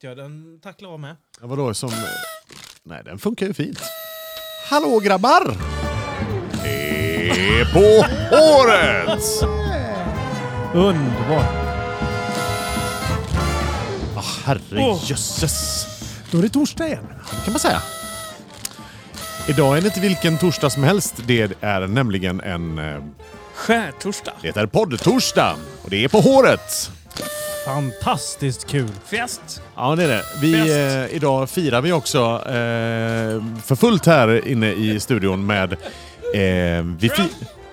Ja, den tacklar av med. Ja, vadå som... Nej, den funkar ju fint. Hallå grabbar! Det är på håret! Underbart. Ah, herrejösses. Då är det torsdag igen. Det kan man säga. Idag är det inte vilken torsdag som helst. Det är nämligen en... eh, Skärtorsdag. Det är podd-torsdag. Och det är på håret. Fantastiskt kul. Fest. Ja, det är det. Vi, eh, idag firar vi också eh, för fullt här inne i studion med... Eh, vi fi,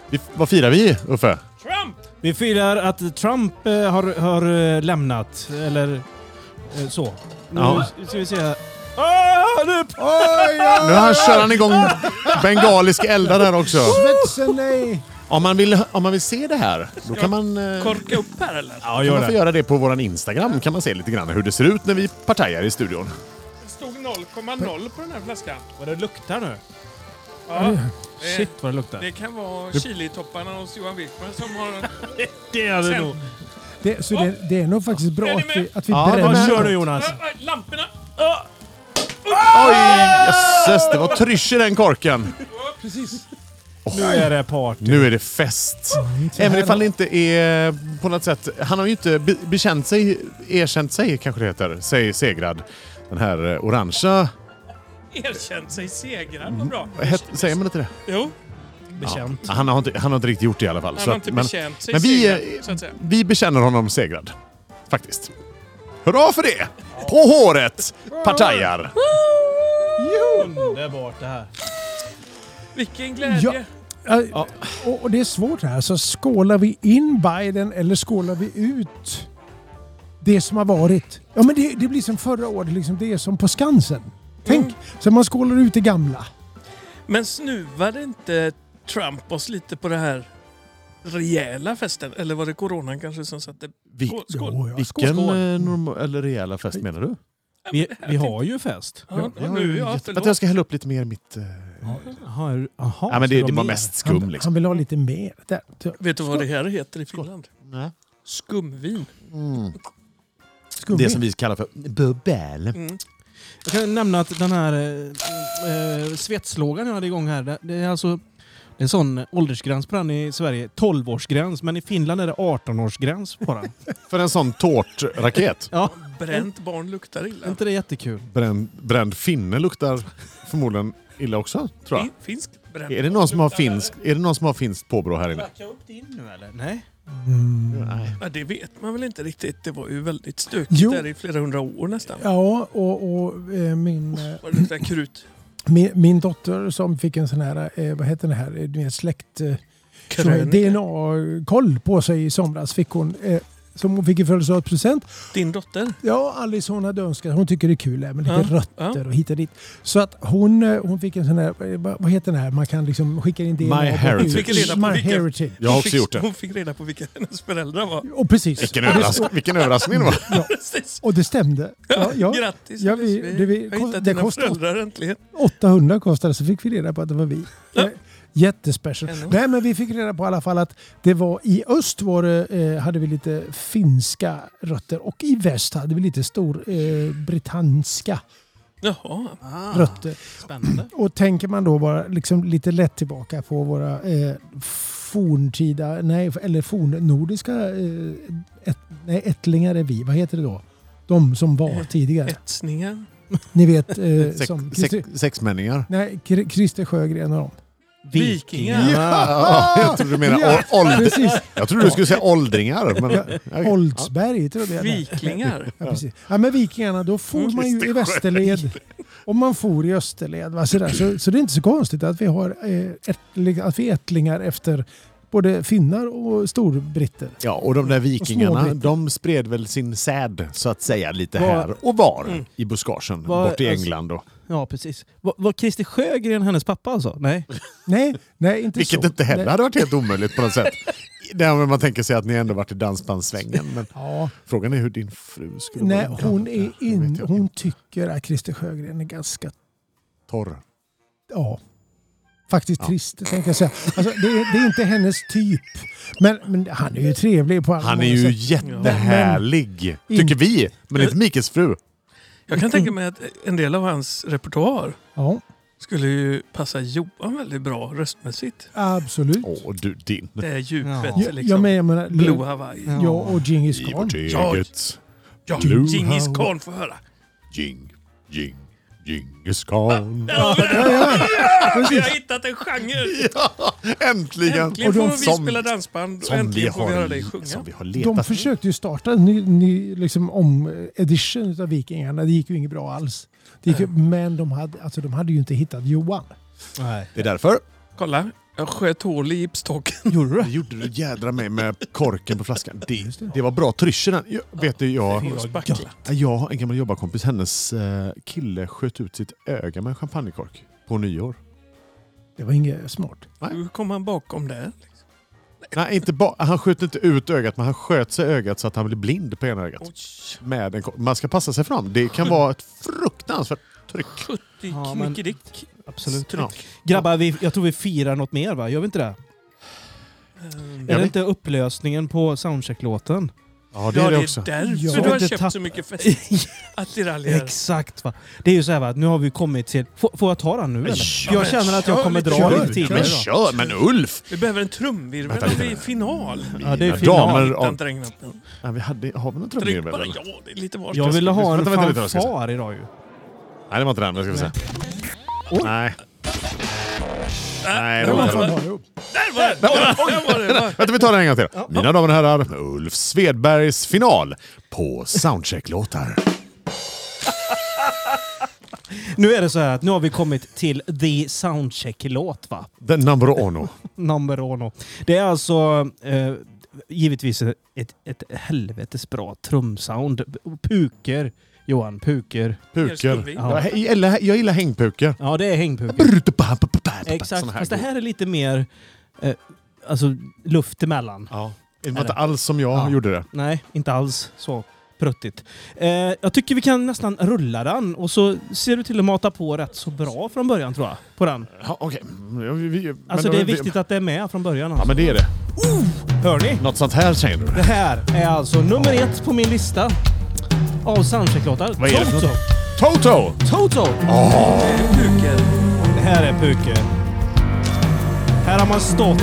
vi, vad firar vi, Uffe? Trump! Vi firar att Trump eh, har, har eh, lämnat, eller eh, så. Nu Ja. ska vi se här. Ah, nu! Nu har kör han igång bengalisk eldar där också. Svetsen, nej! Om man vill, om man vill se det här, då kan man... Eh, Korka upp här eller? Ja, kan gör man få det. göra det på vår Instagram. kan man se lite grann hur det ser ut när vi partajar i studion. Det stod 0,0 på den här flaskan. Vad det luktar nu. Ja. Shit vad det luktar. Det kan vara chilitopparna hos Johan Wickman som har... Det är det Sen- nog. Det, så det, det är nog faktiskt bra Är ni att vi, med? att vi Ja, Vad bränner. kör du Jonas? Ah, ah, Lamporna! Oj, jösses! Det var trysch i den korken. Precis. Nu är det party. Nu är det fest. Så Även ifall det inte är på något sätt... Han har ju inte be, bekänt sig, erkänt sig kanske det heter, sig segrad. Den här eh, orangea... erkänt sig segrad. Vad bra. Het, säger man inte det? Jo, Bekänt. Ja, han, har inte, han har inte riktigt gjort det i alla fall. han Så har att- inte men, bekänt sig men vi, segrad, eh, så att säga. vi bekänner honom segrad. Faktiskt. Hurra för det! På håret! Partajar! Underbart det här. Vilken glädje! Ja, och, och det är svårt här. Så skålar vi in Biden eller skålar vi ut det som har varit? Ja men det, det blir som förra året, liksom det är som på Skansen. Tänk, Mm. så man skålar ut det gamla. Men snuvade inte Trump oss lite på det här rejäla festen? Eller var det coronan kanske som satte... Vi, Skål, skål. Jo, ja, vilken skål. eh, normal, eller rejäla fest menar du? Vi, vi har ju fest. Ja, Ja, nu, ja. Vänta, jag ska hälla upp lite mer i mitt... Jaha, ja, men det, det var mer? mest skum Han, liksom. han vill ha lite mer. Där. Vet du vad det här heter i Finland? Nej. Skumvin. Mm. Skumvin. Det som vi kallar för bubbel. Mm. Jag kan nämna att den här eh, eh, svetslågan jag hade igång här, det, är alltså det är en sån åldersgräns på den i Sverige. 12-årsgräns, men i Finland är det 18-årsgräns på den. För en sån tårtraket. Ja, Bränt barn luktar är illa. inte det jättekul? Bränd, bränd finne luktar förmodligen illa också, tror jag. Fin- Finsk bränt Är det någon som har finsk, är det någon som har finskt påbrå här inne? Jag upp din nu eller? Nej. Mm. Nej. Ja, det vet man väl inte riktigt. Det var ju väldigt stökigt Jo. där i flera hundra år nästan. Ja, och, och eh, min, eh, Var det luktar krut? min, min dotter som fick en sån här, eh, vad heter det här, eh, du vet, släkt... Eh, Krönika. DNA-koll på sig i somras fick hon. Eh, som hon fick i födelsedagspresent. Din dotter? Ja, Alice hon hade önskat. Hon tycker det är kul med lite Ja, rötter ja. och hit och dit. Så att hon, eh, hon fick en sån här, eh, vad heter den här, man kan liksom skicka in DNA. My och- Heritage. Fick reda på My vilka- Heritage. Jag har också fick, gjort det. Hon fick reda på vilka hennes föräldrar var. Och precis. Vilken, överrask vilken överraskning det var. Precis. och det stämde. Ja, ja. Grattis Ja, vi- det- vi- har hittat det dina kostar- föräldrar äntligen. 800 kostade så fick vi reda på att det var vi. Ja. Jättespecial. Nej men vi fick reda på i alla fall att det var i öst var det, eh, hade vi lite finska rötter och i väst hade vi lite stor eh, brittanska Jaha. Ah, rötter. Spännande. Och tänker man då bara liksom lite lätt tillbaka på våra eh, forntida, nej, eller fornnordiska eh, ett, nej, ättlingar är vi. Vad heter det då? De som var Eh, tidigare. Etsningar. Ni vet eh, Sex, som sex, sexmänningar. nej, Christer Sjögren och dem. Vikingar. Ja, jag trodde du menade Ja, å- ålder. precis. Jag trodde du skulle säga åldringar. Men, ja. Oldsberg trodde jag. det. Viklingar. Ja, precis. Ja, men vikingarna, då for man ju i västerled och man for i österled. Va? Så, där. Så, så det är inte så konstigt att vi har eh, att vi ättlingar efter både finnar och storbritter. Ja, och de där vikingarna, de spred väl sin säd så att säga lite Var- här och var Mm. i buskagen Var- bort i England. Och, Ja, precis. Var, var Christer Sjögren hennes pappa alltså? Nej. Nej, nej inte vilket så. inte heller Nej. hade varit helt omöjligt på något sätt. Där man tänker sig att ni ändå varit i dansbandssvängen. Men Ja, frågan är hur din fru skulle nej, vara. hon, är in, hon tycker att Christer Sjögren är ganska, Torr. ja, faktiskt Ja. trist tänker jag säga. Alltså, det, är, det är inte hennes typ. Men, men han är ju trevlig på alla Han är ju sätt. jättehärlig, tycker vi. Men inte Mikes fru. Jag kan tänka mig att en del av hans repertoar Ja, skulle ju passa Johan väldigt bra röstmässigt. absolut. Åh, du din. Det är djupet Ja. Jag, liksom. jag menar, jag menar, Blue Hawaii. Ja. Ja, och Djingis khan. Ja. Ja, Djingis khan får höra. Jing, jing, Djingis khan. Där har vi! Ja, ja, Vi har hittat en genre! Ja, äntligen! Äntligen Och de får vi som- spela dansband och äntligen får vi höra dig sjunga. som vi har De letat. försökte ju starta en ny, ny liksom, om edition av Vikingarna. Det gick ju inget bra alls. Det gick, men de hade, alltså, de hade ju inte hittat Johan. Nej. Det är därför. Kolla, jag sköt hål i gipstocken. Gjorde du Det gjorde du jädra mig med korken på flaskan. Det, det var bra trysch i den. Jag, vet du, jag, jag har en gammal jobbarkompis. Hennes eh, kille sköt ut sitt öga med en champagnekork på nyår. Det var inget smart. Hur kom han bakom det? Nej, inte ba- han sköt inte ut ögat, men han sköt sig i ögat så att han blev blind på ena ögat. Oj, Med en kork. Man ska passa sig fram. Det kan vara ett fruktansvärt tryck. 70 Ja, men- knickedick. Absolut. Ja. Grabbar, vi, jag tror vi firar något mer va? Gör vi inte det? Ehm, Är det inte upplösningen på soundcheck-låten? Ja, det Ja, är det det också. är därför Ja. du har Inte köpt tapp- så mycket festivalattiraljer. Exakt va. Det är ju så här va, att nu har vi kommit till... Får, får jag ta den nu eller? Ja, jag känner att jag kommer dra kör lite tidigare Men kör! Men Ulf! Vi behöver en trumvirvel och vi är final. Ja, det är final. damer och-. Ja, vi hade, har vi någon Tryck trumvirvel? bara ja, det är lite var Jag ville ha en fanfar idag ju. Nej, det var inte den. Jag ska säga. Nej. Nej, det var inte den. Där var det! Där var det! Vänta, vi tar den en gång till. Mina damer och herrar, Ulf Svedbergs final på Soundcheck-låtar. Nu är det så här att nu har vi kommit till the soundcheck-låt va? Den number uno. Number uno. Det är alltså eh, givetvis ett, ett helvetes bra trumsound. Puker, Johan. Puker. Puker. Ja. Jag gillar, jag gillar hängpuker. Ja, det är hängpuker. Exakt. Fast det här är lite mer eh, alltså, luft emellan. Ja. Det var inte det? alls som jag Ja. gjorde det. Nej, inte alls så pruttigt. Eh, jag tycker vi kan nästan rulla den och så ser du till att mata på rätt så bra från början tror jag. På den. Ja, Okej. Ja, vi- men Alltså det är vi- viktigt att det är med från början. Ja, Alltså. men det är det. Hör ni? Något sånt här säger du. Det här är alltså nummer ett på min lista av soundcheck-låtar. Vad är det för Toto! Toto! Toto! Puker. Det här är Puke. Här har man stått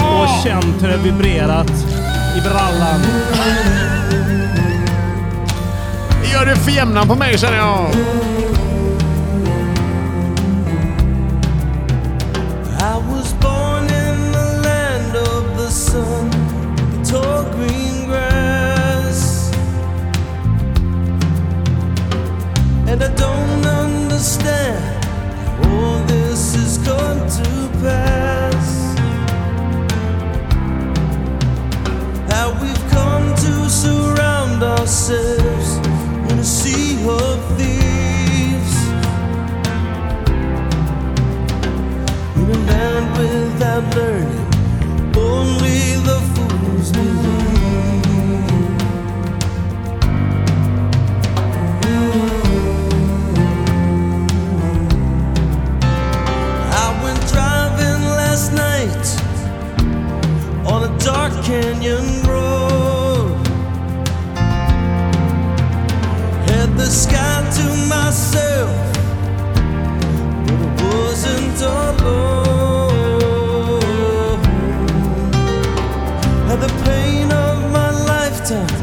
och känt hur det vibrerat i brallan. Gör det för jämnan på mig känner jag. And I don't understand how all this is going to pass. How we've come to surround ourselves in a sea of thieves. Without learning, canyon road. Had the sky to myself but it wasn't alone. Had the pain of my lifetime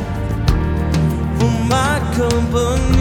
for my company.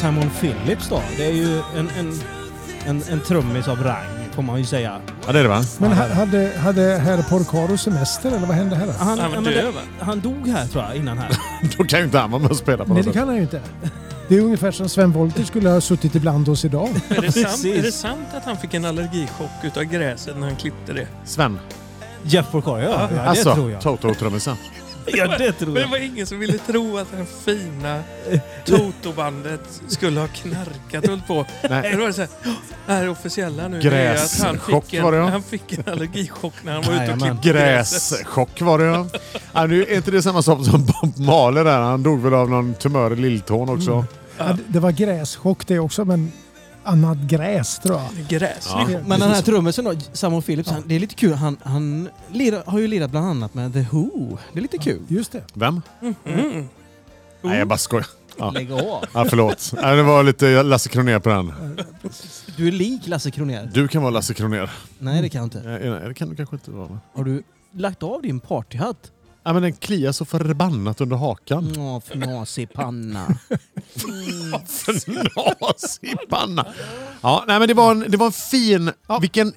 Simon Phillips då. Det är ju en, en, en, en trummis av rang, får man ju säga. Ja, det är det va? Men ha- hade, hade herr Porcaro semester eller vad hände här då? Han, Han var död va? han dog här tror jag, innan här. Då kan ju inte han vara med och spela på Nej, något det sätt. kan han ju inte. Det är ungefär som Sven Wollter skulle ha suttit ibland oss idag. Är det, sant, Precis. är det sant att han fick en allergichock utav gräset när han klippte det? Sven. Jeff Porcaro, ja. ja det alltså, tror jag. Toto-trummisen. Ja, det tror Men det jag. var ingen som ville tro att här fina Toto-bandet skulle ha knarkat och hållit på. Nej. Det var så här, "Åh, det här är officiella nu. Det är att han Gräschock fick, var det, en, ja. han fick en allergichock när han var ute och klippte gräset. Gräschock var det ja. ja. Nu är inte det samma sak som Bob Marley där. Han dog väl av någon tumör i lilltån också. Ja, det- det var gräschock det också, men annat gräs tror jag. Gräslig Ja. Men den här trummisen då, Simon Phillips, han, det är lite kul. Han, han lirar, har ju lirat bland annat med The Who. Det är lite kul. Just det. Vem? Mm. Nej, jag bara skojar. Ja. Lägg av. Ja, förlåt. Nej, det var lite Lasse Kronér på den. Du är lik Lasse Kronér. Du kan vara Lasse Kronér. Nej, det kan jag inte. Nej, nej, det kan du kanske inte vara. Har du lagt av din partyhatt? Ja, men den kliar så förbannat under hakan. Åh, fnasig panna. Fnasig panna. Ja, nej, men det var en, det var en fin... Vilken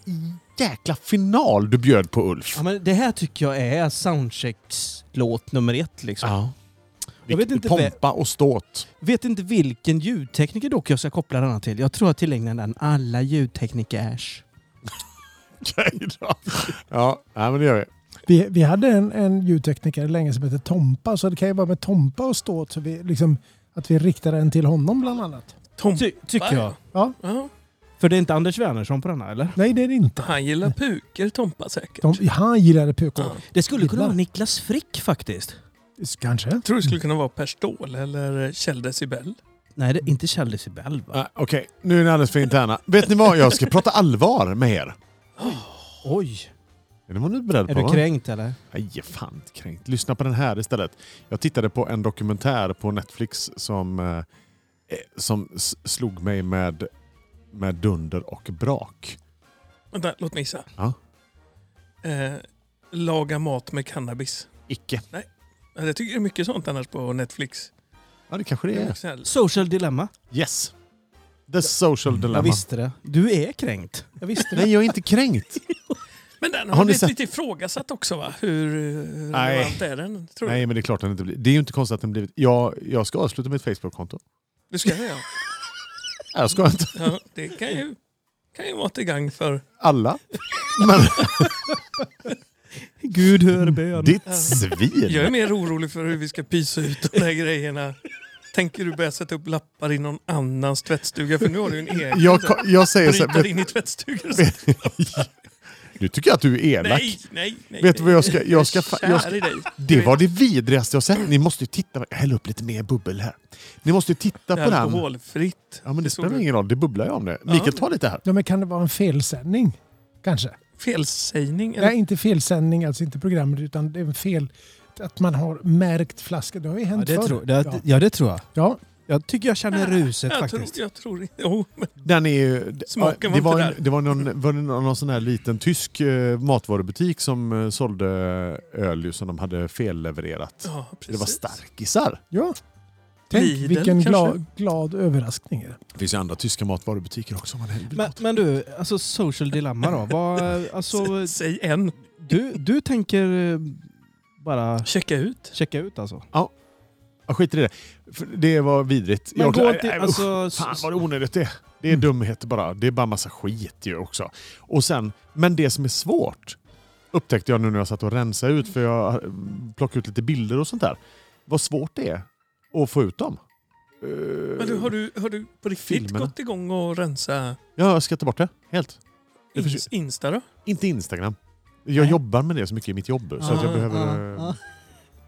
jäkla final du bjöd på Ulf. Ja, men det här tycker jag är Soundchecks låt nummer ett. Liksom. Ja. Jag vet inte Pompa och ståt. Vet inte vilken ljudtekniker dock jag ska koppla denna till. Jag tror jag tillägnar den alla ljudteknikers. Okej då. Ja, nej, men det gör vi. Vi, vi hade en, en ljudtekniker länge som hette Tompa, så det kan ju vara med Tompa och ståt så vi, liksom, att vi riktar den till honom bland annat. Tom. Ty, tycker jag. Ja, Ja, För det är inte Anders Wernersson på denna, eller? nej det är det inte. han gillar puker, Tompa säkert. De, han gillade pukor. Ja. Det skulle kunna vara Niklas Frick faktiskt. Kanske. Jag tror det skulle kunna vara Per Ståhle eller Kjell Decibel. Nej, det är inte Kjell Decibel va? Nej, Okej, nu är ni alldeles för interna. Vet ni vad? Jag ska prata allvar med er. Oj! Är det vad ni är beredda Är på? du va? kränkt eller? Nej, fan inte kränkt. Lyssna på den här istället. Jag tittade på en dokumentär på Netflix som, eh, eh, som s- slog mig med, med dunder och brak. Vänta, låt mig gissa. Ja. Eh, laga mat med cannabis. Icke. Ja, Jag tycker det är mycket sånt annars på Netflix. Ja, det kanske det Det är Social Dilemma. Yes. The social dilemma. Jag visste det. Du är kränkt. Jag visste det. Nej, jag är inte kränkt. Men den Har har ni blivit sett- lite ifrågasatt också va? Hur hur Nej. relevant är den? Tror du? Nej, men det är klart att den inte blir. Det är ju inte konstigt att den blivit. Jag, jag ska avsluta mitt Facebook-konto. Du ska jag. Nej, Jag ska inte. Ja, det kan ju, kan ju vara till gagn för... Alla. Men Gud hör bön. ditt svin. Jag är mer orolig för hur vi ska pysa ut de där grejerna. Tänker du börja sätta upp lappar i någon annans tvättstuga? För nu har du en egen. Jag, jag säger så här, in i tvättstugan. Nu tycker jag att du är elak. Nej, nej, nej. Vet du vad jag ska- jag ska jag ska- dig. Det var det vidrigaste jag sett. Ni måste ju titta. Jag häller upp lite mer bubbel här. Ni måste ju titta på den. Alkoholfritt. Ja, men det såg spelar ingen roll. Det bubblar ju om det. Mikael, ta lite här. Ja, men kan det vara en felsändning? Kanske? Felsägning? Eller? Nej, inte felsändning, alltså inte programmet, utan det är en fel... Att man har märkt flaskor. Det har ju Ja hänt det, förr. tror, det, ja. ja, det tror jag. ja, Jag tycker jag känner ruset jag faktiskt. Tror, jag tror inte... Men Den är ju... Smaken det var var, inte en, där. det var någon, var det någon, sån här liten tysk eh, matvarubutik som eh, sålde öl som de hade fellevererat. ja, Det var starkisar. ja. Tänk Lidl, vilken glad, glad överraskning. Det finns ju andra tyska matvarubutiker också. Man Men, men du, alltså social dilemma då. Vad, alltså, Sä- Säg en. du, du tänker eh, bara Checka ut. checka ut alltså? Ja, skit i det. Det var vidrigt. Men Jag- gå till, nej, usch. alltså, Fan vad onödigt det är. Det är Mm. dumheter bara. Det är bara massa skit ju också. Och sen, men det som är svårt upptäckte jag nu när jag satt och rensade ut för jag plockade ut lite bilder och sånt där. Vad svårt det är att få ut dem. Eh, Men du, har, du, har du på riktigt Filmerna. gått igång och rensa Ja, jag ska ta bort det helt. Det ins, försöker- Insta då? Inte Instagram. Jag Nej. jobbar med det så mycket i mitt jobb så att jag Ah, behöver... ah, ah.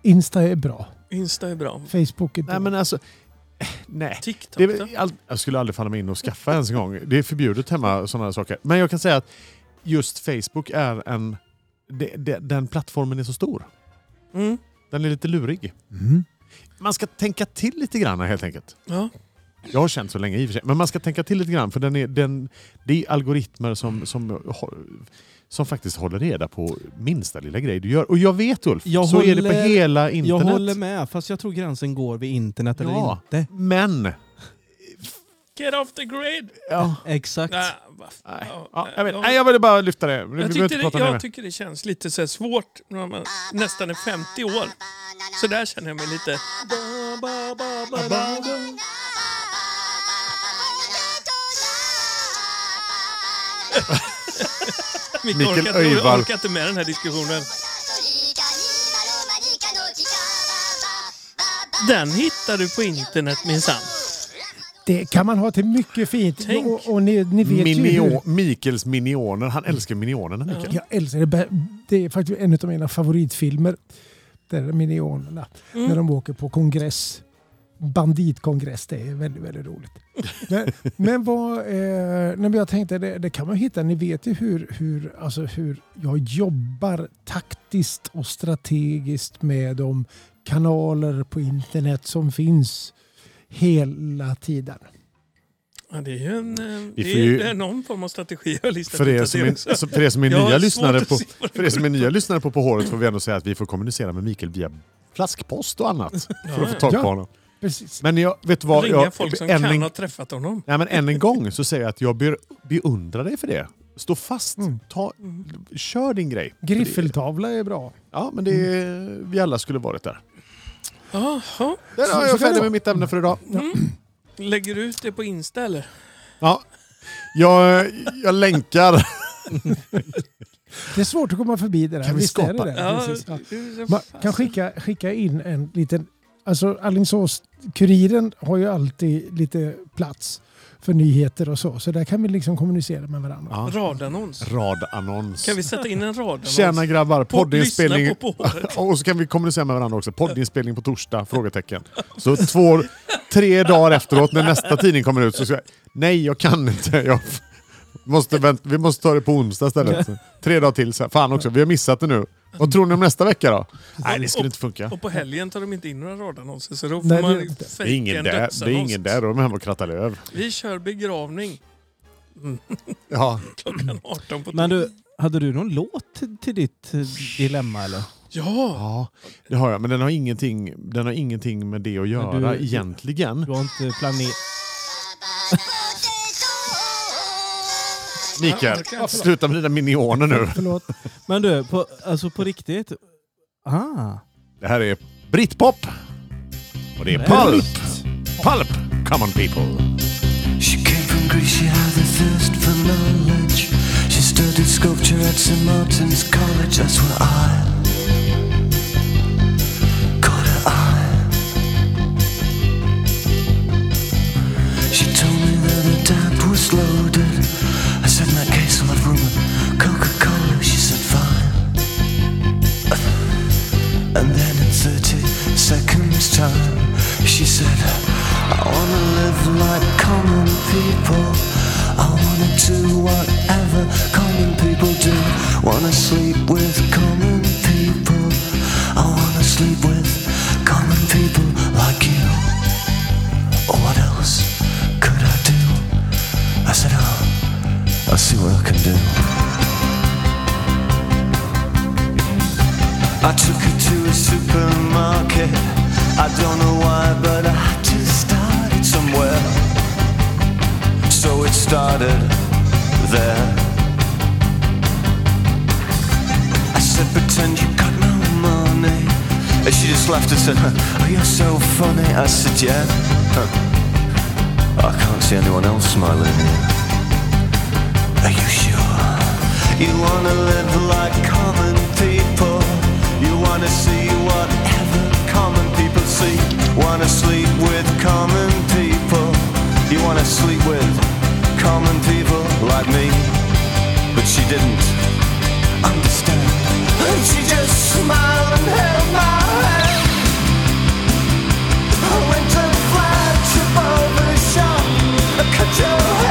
Insta är bra. Insta är bra. Facebook är bra. Nej men alltså... eh, Nej. TikTok Det är, då? all, jag skulle aldrig falla mig in och skaffa ens en gång. Det är förbjudet hemma sådana saker. Men jag kan säga att just Facebook är en... Det, det, den plattformen är så stor. Mm. Den är lite lurig. Mm. Man ska tänka till lite grann helt enkelt. Ja. Jag har känt så länge i och för sig. Men man ska tänka till lite grann för den är, den, det är algoritmer som, som, hå- som faktiskt håller reda på minsta lilla grej du gör. Och jag vet Ulf, Jag så är det på håller- hela internet. Jag håller med, fast jag tror gränsen går vid internet eller Ja. inte. Men... Get off the grid! Ja. Exakt. Nej, va- Nej. ja, Ja, jag, vet, nej, jag ville bara lyfta det. Jag, tyckte det, jag tycker det känns lite så här svårt när man nästan är 50 år. Så där känner jag mig lite... Mikael Öjvall. orkar inte med den här diskussionen. Den hittar du på internet minsann. Det kan man ha till mycket fint. Tänk. Och, och ni, ni vet Minio, hur, Mikels minioner. Han älskar minionerna Mikael. Jag älskar det. Det är faktiskt en av mina favoritfilmer. Där är Minionerna. Mm. När de åker på kongress. Banditkongress. Det är väldigt, väldigt roligt. Men, men vad... Eh, nej, men jag tänkte, det, det kan man hitta. Ni vet ju hur, hur, alltså hur jag jobbar taktiskt och strategiskt med de kanaler på internet som finns hela tiden. Ja, det är ju en, eh, det är, ju- det är någon form av strategi jag har listat För er, som det är, alltså, för er som nya lyssnare på, för er som är nya lyssnare på På håret får vi ändå säga att vi får kommunicera med Mikael via flaskpost och annat. För att få tag på Ja. honom. Precis. Men jag, vet vad? Ringa Jag, folk som än, kan ha träffat honom. nej, men än en gång så säger jag att jag ber, beundrar dig för det. Stå fast. Mm. Ta, kör din grej. Griffeltavla är bra. Ja, men det är, vi alla skulle varit där. Jaha. Där har jag färdig med mitt ämne för idag. Lägger du ut det på Insta eller? Ja. Jag, jag länkar. Det är svårt att komma förbi det där. Kan vi skapa- det? Ja. Ja. Man kan skicka, skicka in en liten... Alltså Alingsås-Kuriren har ju alltid lite plats för nyheter och så. Så där kan vi liksom kommunicera med varandra. Ja. Radannons. Radannons. Kan vi sätta in en radannons? Tjena grabbar, poddinspelning. på. Och så kan vi kommunicera med varandra också. Poddinspelning på torsdag? Frågetecken. Så två, tre dagar efteråt när nästa tidning kommer ut så ska jag, nej jag kan inte. Jag måste vänta, vi måste ta det på onsdag istället. Tre dagar till. Fan också, vi har missat det nu. Vad tror ni om nästa vecka då? Nej det skulle inte funka. Och på helgen tar de inte in några radannonser så då får Nej, det man. Det är ingen en där, det är ingen där, då är de hemma och krattar löv. Vi kör begravning Ja. klockan 18 på Men du, hade du någon låt till, till ditt eh, dilemma eller? Ja! ja, det har jag. Men den har ingenting, den har ingenting med det att göra du- egentligen. Du har inte planerat... Mikael, Ja, sluta med dina minioner nu. Förlåt. Men du, på, alltså på riktigt? Ah. Det här är Britpop. Och det är. Pulp. Pulp, come on people. She came from Greece, she had the thirst for knowledge. She studied sculpture at St. Martin's College, that's where I And then in 30 seconds time, she said, I wanna live like common people. I wanna do whatever common people do. Wanna sleep with common people. I wanna sleep with common people like you. Or what else could I do? I said, oh, I'll see what I can do. I took her to a supermarket. I don't know why, but I had to start it somewhere. So it started there. I said, pretend you got no money. And she just laughed and said, Oh, you're so funny. I said, Yeah. I can't see anyone else smiling here. Are you sure? You wanna live like common people. Wanna see whatever common people see. Wanna sleep with common people. You wanna sleep with common people like me. But she didn't understand. And she just smiled and held my hand. I went to the flagship barber shop. I cut your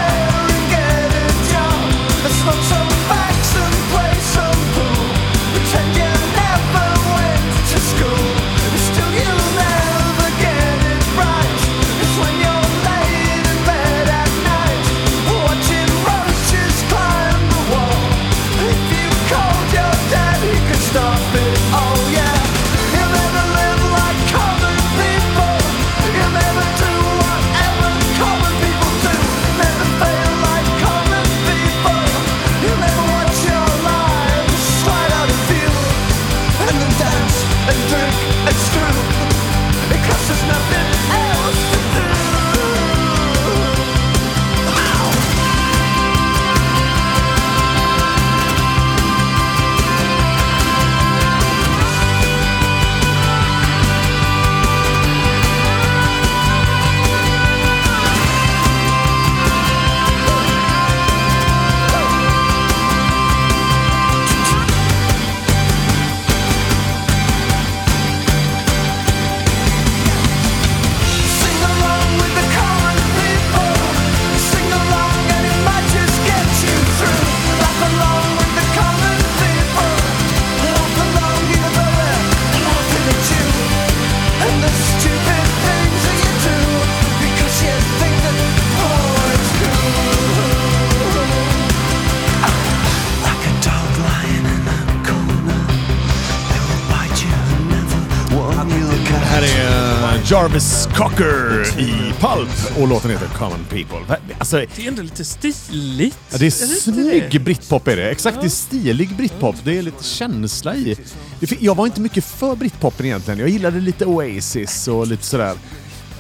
Jarvis Cocker i Pulp och låten heter Common People. Alltså, Det är ändå lite stiligt. Ja, det är inte snygg britpop är det. Exakt, Ja. det är stilig britpop. Det är lite känsla i. Det Jag var inte mycket för britpopen egentligen. Jag gillade lite Oasis och lite sådär.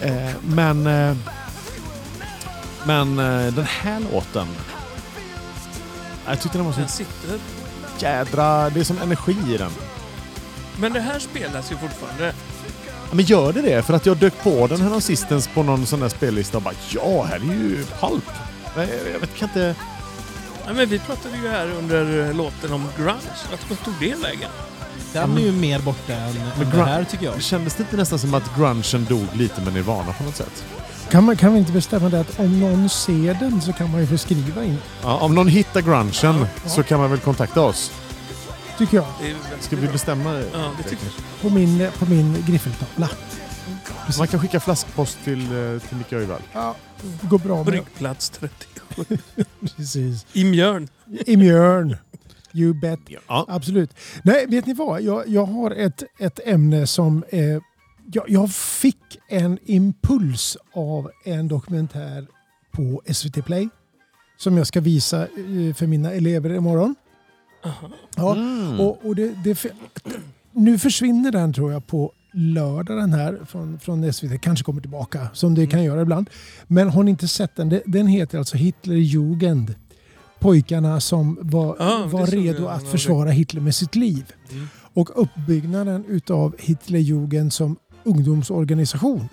Eh, men... Eh, men eh, den här låten... Jag tyckte den var så Den sitter. jädra... Det är som energi i den. Men det här spelas ju fortfarande. Ja, Men gör det det? För att jag dök på den här sistens på någon sån där spellista och bara ja, här är ju Pulp. Nej, Jag vet kan inte... Nej, men vi pratade ju här under eh, låten om grunge. Att vad tog det vägen? Den är ju mer borta än, än det här tycker jag. Kändes det inte nästan som att grungen dog lite med Nirvana på något sätt? Kan, man, kan vi inte bestämma det att om någon ser den så kan man ju få skriva in, Ja, om någon hittar grungen Ja. så kan man väl kontakta oss. Tycker jag. Ska vi bestämma Ja, det tycker På min, på min griffeltavla. Man kan skicka flaskpost till, eh, till Micke Öjvall. Ja, det går bra med Bryggplats 37. Precis. I Mjörn. I Mjörn. You bet. Ja. Absolut. Nej, vet ni vad? Jag, jag har ett, ett ämne som... Eh, jag, jag fick en impuls av en dokumentär på SVT Play. Som jag ska visa eh, för mina elever imorgon. Ja, Mm. och, och det, det, nu försvinner den tror jag på lördag den här från, från SVT. Kanske kommer tillbaka som det kan göra ibland. Men har ni inte sett den? Den heter alltså Hitlerjugend. Pojkarna som var, det var redo att försvara Hitler med sitt liv. Mm. Och uppbyggnaden utav Hitlerjugend som ungdomsorganisation.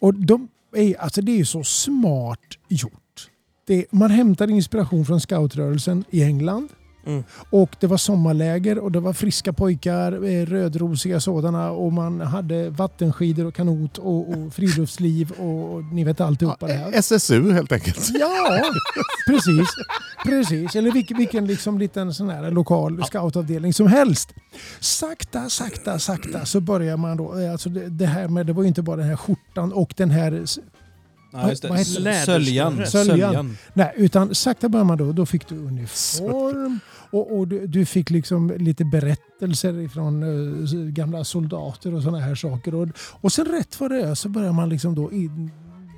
Och de är, alltså det är så smart gjort. Det, man hämtar inspiration från scoutrörelsen i England. Mm. Och det var sommarläger och det var friska pojkar, eh, rödrosiga sådana och man hade vattenskidor och kanot och, och friluftsliv och, och ni vet alltihopa det här. SSU helt enkelt. Ja, precis. precis. Eller vilken, vilken liksom liten sån här lokal scoutavdelning som helst. Sakta, sakta, sakta så börjar man då. eh, Alltså det, det här med, det var ju inte bara den här skjortan och den här Ja, just det. Söljan. Söljan. Söljan. Nej, utan sakta börjar man då. Då fick du uniform och, och du, du fick liksom lite berättelser från uh, gamla soldater och sådana här saker. Och, och sen rätt vad det är så börjar man liksom då in,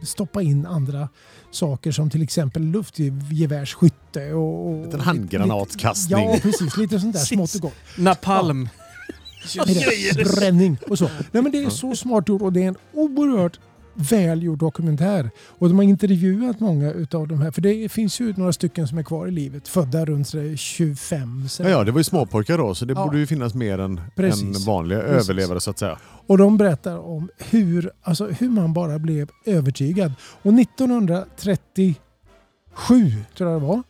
stoppa in andra saker som till exempel luftgevärsskytte och... och En handgranatkastning. Ja, precis. Lite sånt där smått och gott. Napalm. Det Bränning och så. Nej, men det är så smart gjort och det är en oerhört välgjord dokumentär. Och de har intervjuat många utav de här, för det finns ju några stycken som är kvar i livet, födda runt så där 25. Så. Ja, ja, det var ju småpojkar då, så det Ja. borde ju finnas mer än, än vanliga Precis. överlevare så att säga. Och de berättar om hur, alltså hur man bara blev övertygad. Och 1937, tror jag det var,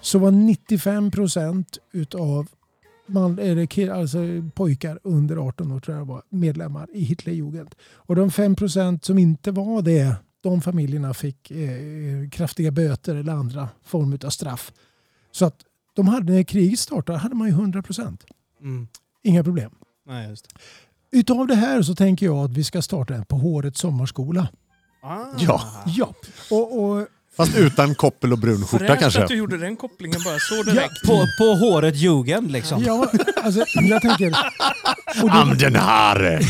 så var 95 procent utav man, eller kill- alltså pojkar under 18 år tror jag var, medlemmar i Hitlerjugend. Och de 5 procent som inte var det, de familjerna fick eh, kraftiga böter eller andra former av straff. Så att de hade, när kriget startade hade man ju 100 procent. Mm. Inga problem. Nej, just det. Utav det här så tänker jag att vi ska starta en på Hårets sommarskola. Ah. Ja. Ja, och, och Fast utan koppel och brun skjorta kanske. att du gjorde den kopplingen bara så direkt. På, på håret Jugend liksom. ja, alltså, jag tänker... Och det, Amdenhare!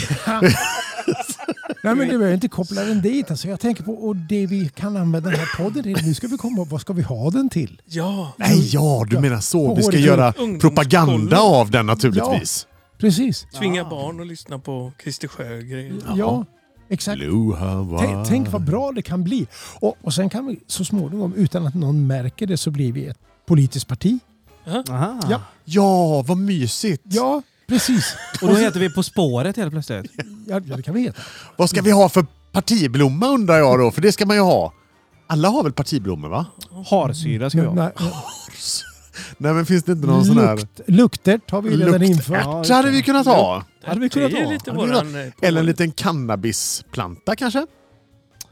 nej, men det behöver inte koppla den dit. Alltså, jag tänker på och det vi kan använda den här podden till. Nu ska vi komma vad ska vi ha den till? Ja, Nej, ja, du Ja. menar så. På Vi ska håret. göra propaganda av den naturligtvis. Precis. tvinga barn att lyssna på Christer Sjögren. Ja, exakt. Tänk, tänk vad bra det kan bli. Och, och sen kan vi så småningom, utan att någon märker det, så blir vi ett politiskt parti. Aha. Ja. Ja, vad mysigt! Ja, precis. Och då heter vi På spåret helt plötsligt. Ja, ja, det kan vi heta. Vad ska vi ha för partiblomma undrar jag då? För det ska man ju ha. Alla har väl partiblommor va? Harsyra ska vi ha. Nej, Nej men finns det inte någon sån här... Lukt, luktert har vi redan infört. Ja, Luktärt hade vi kunnat ha. Hade vi kunnat det ha. lite våran... eh, Eller en liten cannabisplanta kanske?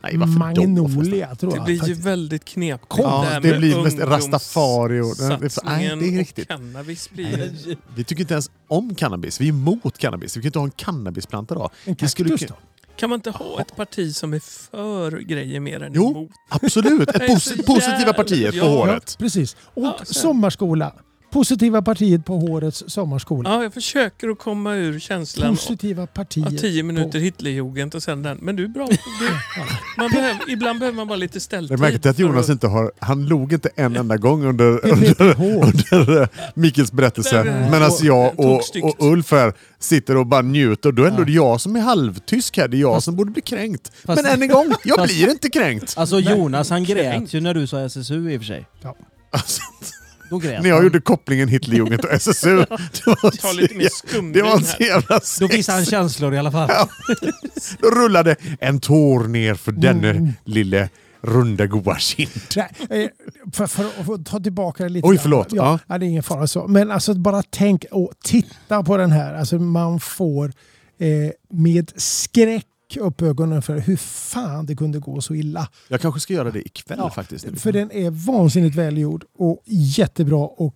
Nej, varför då? Magnolia tror Det jag. blir ju faktiskt. väldigt knepigt. Ja, här det med blir mest rastafari och- nej, det- nej, det är riktigt. Cannabis blir... Vi tycker inte ens om cannabis. Vi är emot cannabis. Vi kan inte ha en cannabisplanta då. En skulle kaktus ku- då? Kan man inte ha ett parti som är för grejer mer än Jo. emot? Absolut! Ett Det så positiva partiet på Ja. Ja, håret. precis. Och Ja, sommarskola. Positiva partiet på Hårets sommarskola. Ja, jag försöker att komma ur känslan Positiva av partiet. tio minuter på- Hitlerjugend och sen den. Men du är bra. Du, man behöver, ibland behöver man bara lite ställtid. Jag märkte att Jonas inte har... Han log inte en enda gång under, under, under eh, Mikkels berättelse. Nej, Medan jag och, och Ulf här sitter och bara njuter. Då är ändå Ja. det jag som är halvtysk här. Det är jag Fast- som borde bli kränkt. Fast- Men än en gång, jag Fast- blir inte kränkt. Alltså Jonas han grät ju när du sa SSU i och för sig. Alltså, Då grät när jag han. gjorde kopplingen Hitlerjugend och SSU. Det var Ta lite mer så, skumvin det var så här. jävla Då sex. visade han känslor i alla fall. Då rullade en tår ner för denne Mm. lille runda goa kind. Nej, eh, för, för att få ta tillbaka det lite. Oj, förlåt. Ja, Ja. ja. det är ingen fara så. Men alltså bara tänk och titta på den här. Alltså man får eh, med skräck upp ögonen för hur fan det kunde gå så illa. Jag kanske ska göra det ikväll Ja, faktiskt. För den är vansinnigt välgjord och jättebra och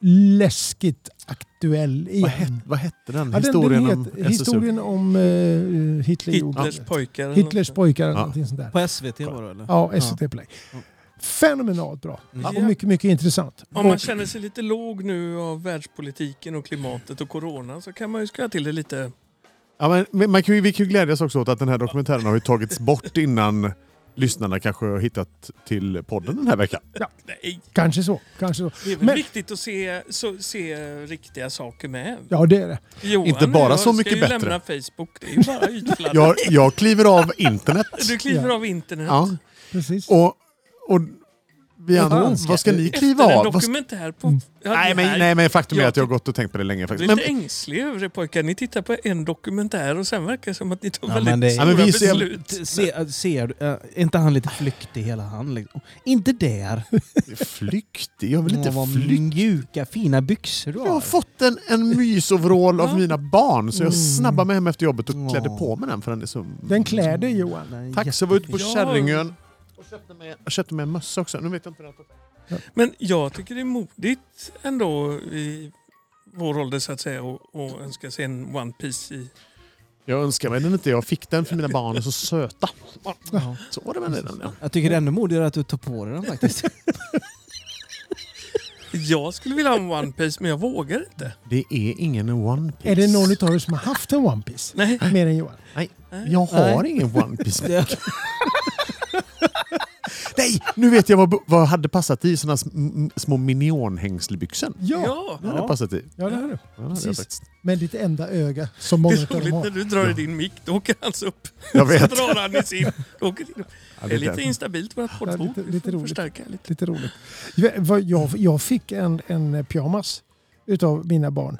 läskigt aktuell igen. vad, hette, vad hette den? Ja, den- Historien den om heter- SSU? Historien om uh, Hitlerjugend. Hitlers pojkar. Hitlers pojkar eller Ja. sånt där. På SVT var det eller? Ja, SVT Play. Ja. Fenomenalt bra. Mm. Och mycket, mycket intressant. Om man känner sig lite låg nu av världspolitiken och klimatet och corona så kan man ju skruva till det lite. Ja, men, man kan ju, vi kan ju glädjas också åt att den här dokumentären har ju tagits bort innan lyssnarna kanske har hittat till podden den här veckan. Nej, Kanske så. Kanske så. det är väl Men- viktigt att se, så, se riktiga saker med. Ja, det är det. Johan Inte bara jag så mycket ska ju bättre. lämna Facebook. Det är ju bara ytfladder. Jag, jag kliver av internet. Du kliver Ja. av internet. Ja, Precis. och, och vi andra, vad ska ni kliva Efter en av? Vad ska, dokumentär på... Mm. Ja, nej, men, nej men faktum är Jag att jag har gått och tänkt på det länge Du är faktiskt. lite Men, ängslig över det pojkar. Ni tittar på en dokumentär och sen verkar det som att ni tar Ja, väldigt men det- stora Ja, men vi ser- beslut. Se, ser du, äh, är inte han lite flyktig hela han? Liksom? Inte där. flyktig? Jag vill inte vad flykta. mjuka fina byxor du Jag har har. fått en, en mysoverall av Ja. mina barn så jag Mm. snabbade mig hem efter jobbet och Ja. klädde på mig den för den är så... Den klär dig Johan. Tack, så jag var ute på. Ja. Kärringön och köpte mig, jag köpte mig en mössa också. Nu vet jag inte den Men jag tycker det är modigt ändå i vår ålder så att säga och, och önska sig en One Piece i... Jag önskar mig den inte. Jag fick den för mina barn är så söta. Ja. Så var det med den. Ja. Jag tycker det är ännu modigare att du tar på dig den faktiskt. Jag skulle vilja ha en One Piece men jag vågar inte. Det är ingen One Piece. Är det någon av er som har haft en One Piece? Nej. Mer än Johan? Jag har Nej. ingen One Piece. Det- Nej, nu vet jag vad, vad hade passat i. Såna sm- små minionhängselbyxor. Ja, Ja. Det hade Ja. passat i. ja det. Ja, det hade jag, Precis. Med ditt enda öga som Det många är av dem roligt när du drar i din mick. Då åker han upp. jag Så vet. drar han i sin. Då åker din. Ja, Det är lite instabilt på ett Ja, poddbord. lite- lite får roligt. Förstärka lite. Lite roligt. Jag, jag, jag fick en, en pyjamas utav mina barn.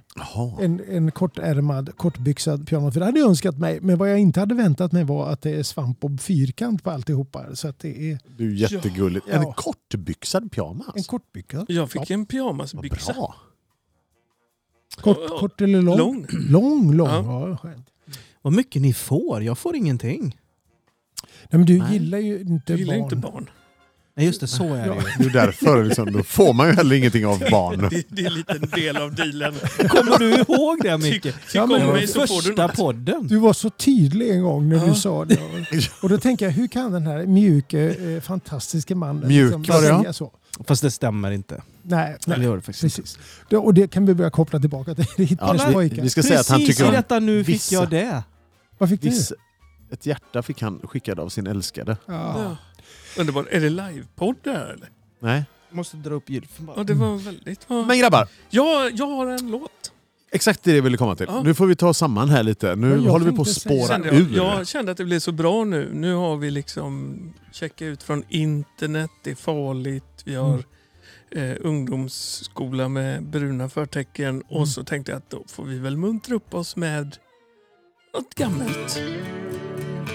En, en kortärmad, kortbyxad pyjamas. För det hade jag önskat mig. Men vad jag inte hade väntat mig var att det är svampbob fyrkant på alltihopa. Så att det är Du är jättegulligt. Ja. En kortbyxad pyjamas. en kortbyxad. Jag fick en Vad pyjamasbyxa. bra. Kort, Ja, kort eller lång? Lång. Lång, lång. Ja. Ja. skönt. Vad mycket ni får. Jag får ingenting. Nej, men du Nej. gillar ju inte Du gillar barn. inte barn. Nej just det, så är det ju. Det är därför liksom, då får man ju heller ingenting av barn. Det, det är en liten del av dealen. Kommer du ihåg det Micke? Tyck Ja, men det mig var du Första podden. Du var så tydlig en gång när Ja. du sa det. Och då tänker jag, hur kan den här mjuke, eh, fantastiska mannen Mjuk liksom det, ja. säga så? Fast det stämmer inte. Nej, Det nej. gör det faktiskt. Precis. Det, och det kan vi börja koppla tillbaka till Hitlers Ja, pojkar. vi ska säga att han Precis tycker i om detta nu fick vissa- jag det. Vad fick du? Ett hjärta fick han skickad av sin älskade. Ja. Underbart. Är det livepodd där eller? Nej. Måste dra upp gylfen bara. Ja, det var väldigt... Vad... Men grabbar, Ja, jag har en låt. exakt det jag ville komma till. Ja. Nu får vi ta samman här lite. Nu Ja, håller vi på att spåra Kände jag, ur. jag kände att det blev så bra nu. Nu har vi liksom checkat ut från internet, det är farligt, vi har eh, ungdomsskola med bruna förtecken Mm. och så tänkte jag att då får vi väl muntra upp oss med något gammalt.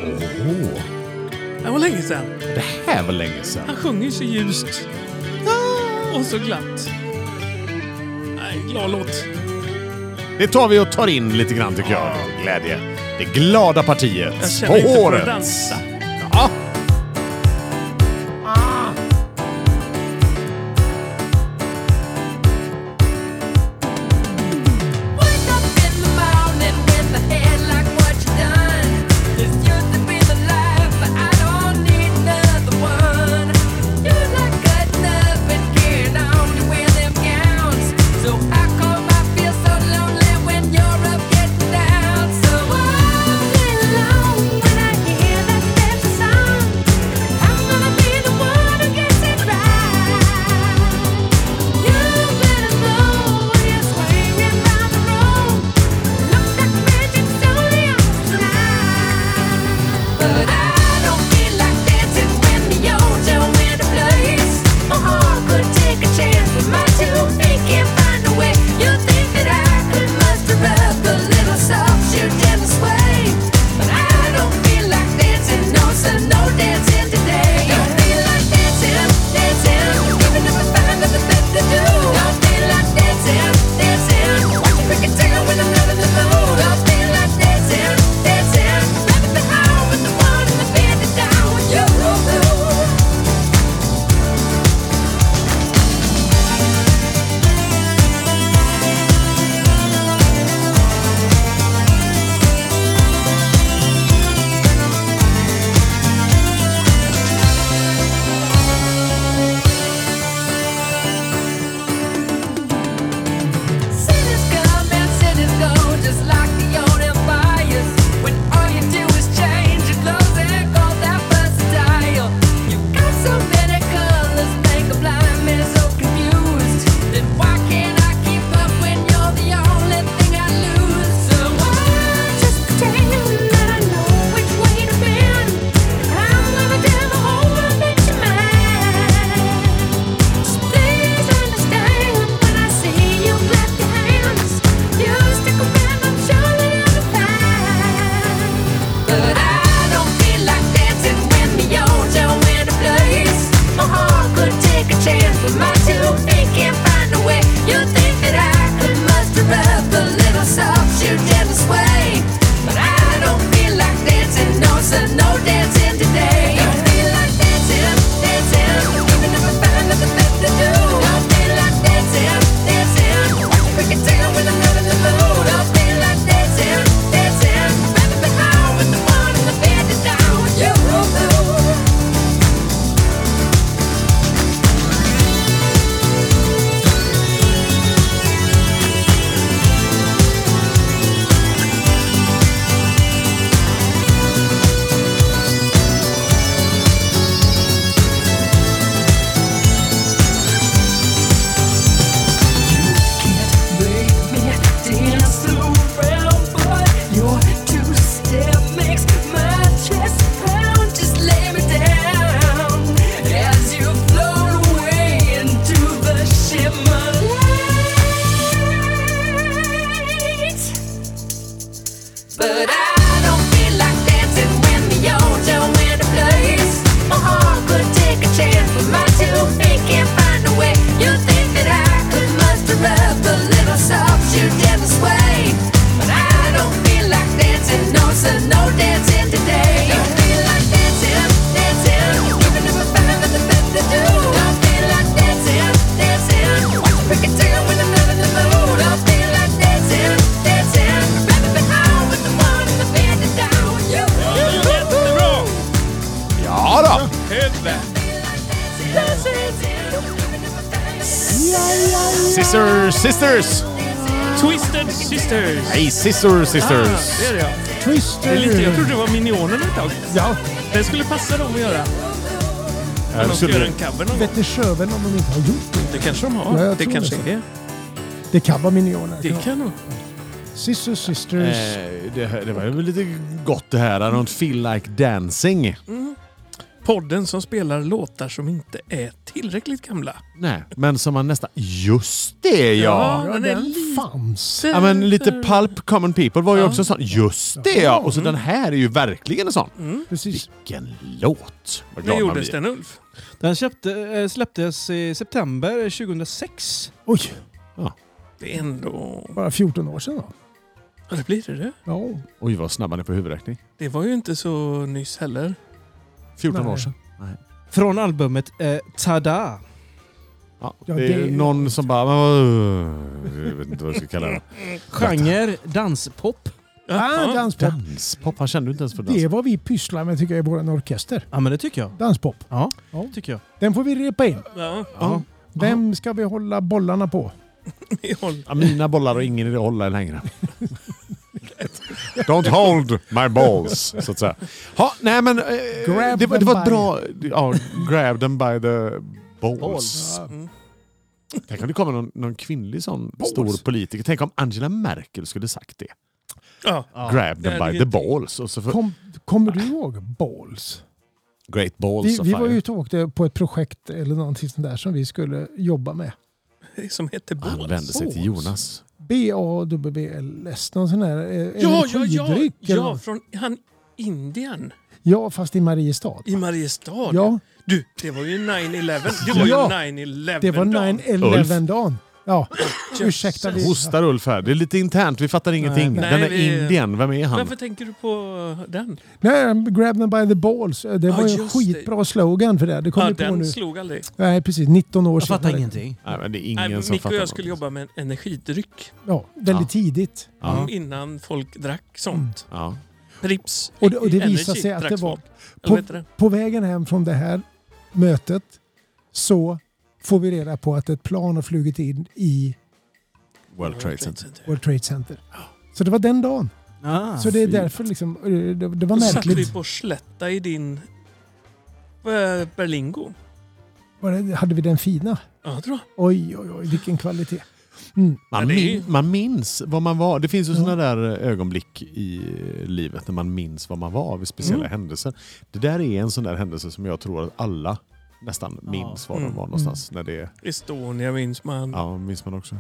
Åh, Det var länge sedan. det här var länge sedan. Han sjunger så ljust och så glatt. Nej, glad låt. Det tar vi och tar in lite grann tycker jag. Glädje. Det glada partiet. Jag känner inte för att dansa. Ja. Sister Sisters! Ah, det är det ja. Twister. Det är lite, jag trodde det var Minionerna ett tag. Ja, Det skulle passa dem att göra. Ja, Om de ska skulle- göra en cover någon gång. vet sjöven om de inte har gjort det. Det kanske de har. Ja, det kanske det. är. Det kan vara minioner. Det kan nog. Sister Sisters. Eh, det, det var väl lite gott det här. I don't feel like dancing. Mm. Podden som spelar låtar som inte är tillräckligt gamla. Nej, men som man nästan... Just det ja! ja, den är den lite- fanns. Ja men lite Pulp Common People var ju Ja. också sån. Just det ja! Och så den här är ju verkligen en sån. Mm. Precis. Vilken låt! Vad Det glad man gjorde blir. Sten-Ulf. Den köpte, eh, släpptes i september 2006. Oj, Det är ändå... bara 14 år sedan då. Ja, det blir det det. Ja. Oj vad snabb han är på huvudräkning. Det var ju inte så nyss heller. 14 Nej. år sedan. Från albumet eh, Tada. Ja, Ja, det är det- någon som bara... men, Jag vet inte vad jag ska kalla det. Genre danspop. Ah, danspop. Danspop. Han kände inte ens för dans. Det är vad vi pysslar med tycker jag i vår orkester. Ja men det tycker jag. Danspop. Ja, Ja. tycker jag. Den får vi repa in. Ja, Ja. Vem ska vi hålla bollarna på? vi håller. Ja, mina bollar och ingen idé att hålla längre. Don't hold my balls, så att säga. Ha, nej men... Eh, Grab det, var- det them var ett by- bra... Ja, grab them by the balls. Balls. Mm. Tänk om det kommer någon, någon kvinnlig sån Balls. stor politiker. Tänk om Angela Merkel skulle sagt det. Ja. Grab them by the balls. Och så för, Kom, kommer du ihåg Balls? great balls Vi, of vi var fire. ute och åkte på ett projekt eller någonting sånt där som vi skulle jobba med. Som heter Han Bås. vände sig till Balls. Jonas. B-A-W-L-S. Någon sån här eh, Ja, ja, ja, ja, från han Indien. ja, fast i Mariestad. I Mariestad. Ja, Du, det var ju 9-11. Det var Ja, ju 9-11 det var dagen. 9-11-dagen. Ja, ursäkta. Vi, Hostar Ulf här. Det är lite internt, vi fattar ingenting. nej. Den Nej, är vi- indien, vem är han? Varför tänker du på den? nej, grab them by the balls. Det var ju en just det. skitbra slogan för det. Det vi på den nu. slog aldrig. Nej, precis. 19 år Jag fattar senare. ingenting. Nej, men det är ingen Nej, som Micke och fattar jag skulle jobba med en energidryck Ja, väldigt Ja. tidigt. Ja. innan folk drack sånt. Ja. Prips Och det- och det Energy visade sig att det var- det? På vägen hem från det här mötet så får vi reda på att ett plan har flugit in i World Trade Center. World Trade Center. Så det var den dagen. Ah, så det är fint. därför liksom, eh, det, det var Då satt vi märkligt. på Slätta i din eh, Berlingo. Var hade vi den fina? Ja, jag tror jag. Oj, oj, oj, vilken kvalitet. Mm. Man, min, man minns vad man var. Det finns ju Ja. sådana där ögonblick i livet när man minns vad man var vid speciella Mm. händelser. Det där är en sån där händelse som jag tror att alla nästan minns var de Mm. var någonstans. När det, Estonia minns man. ja, minns man också.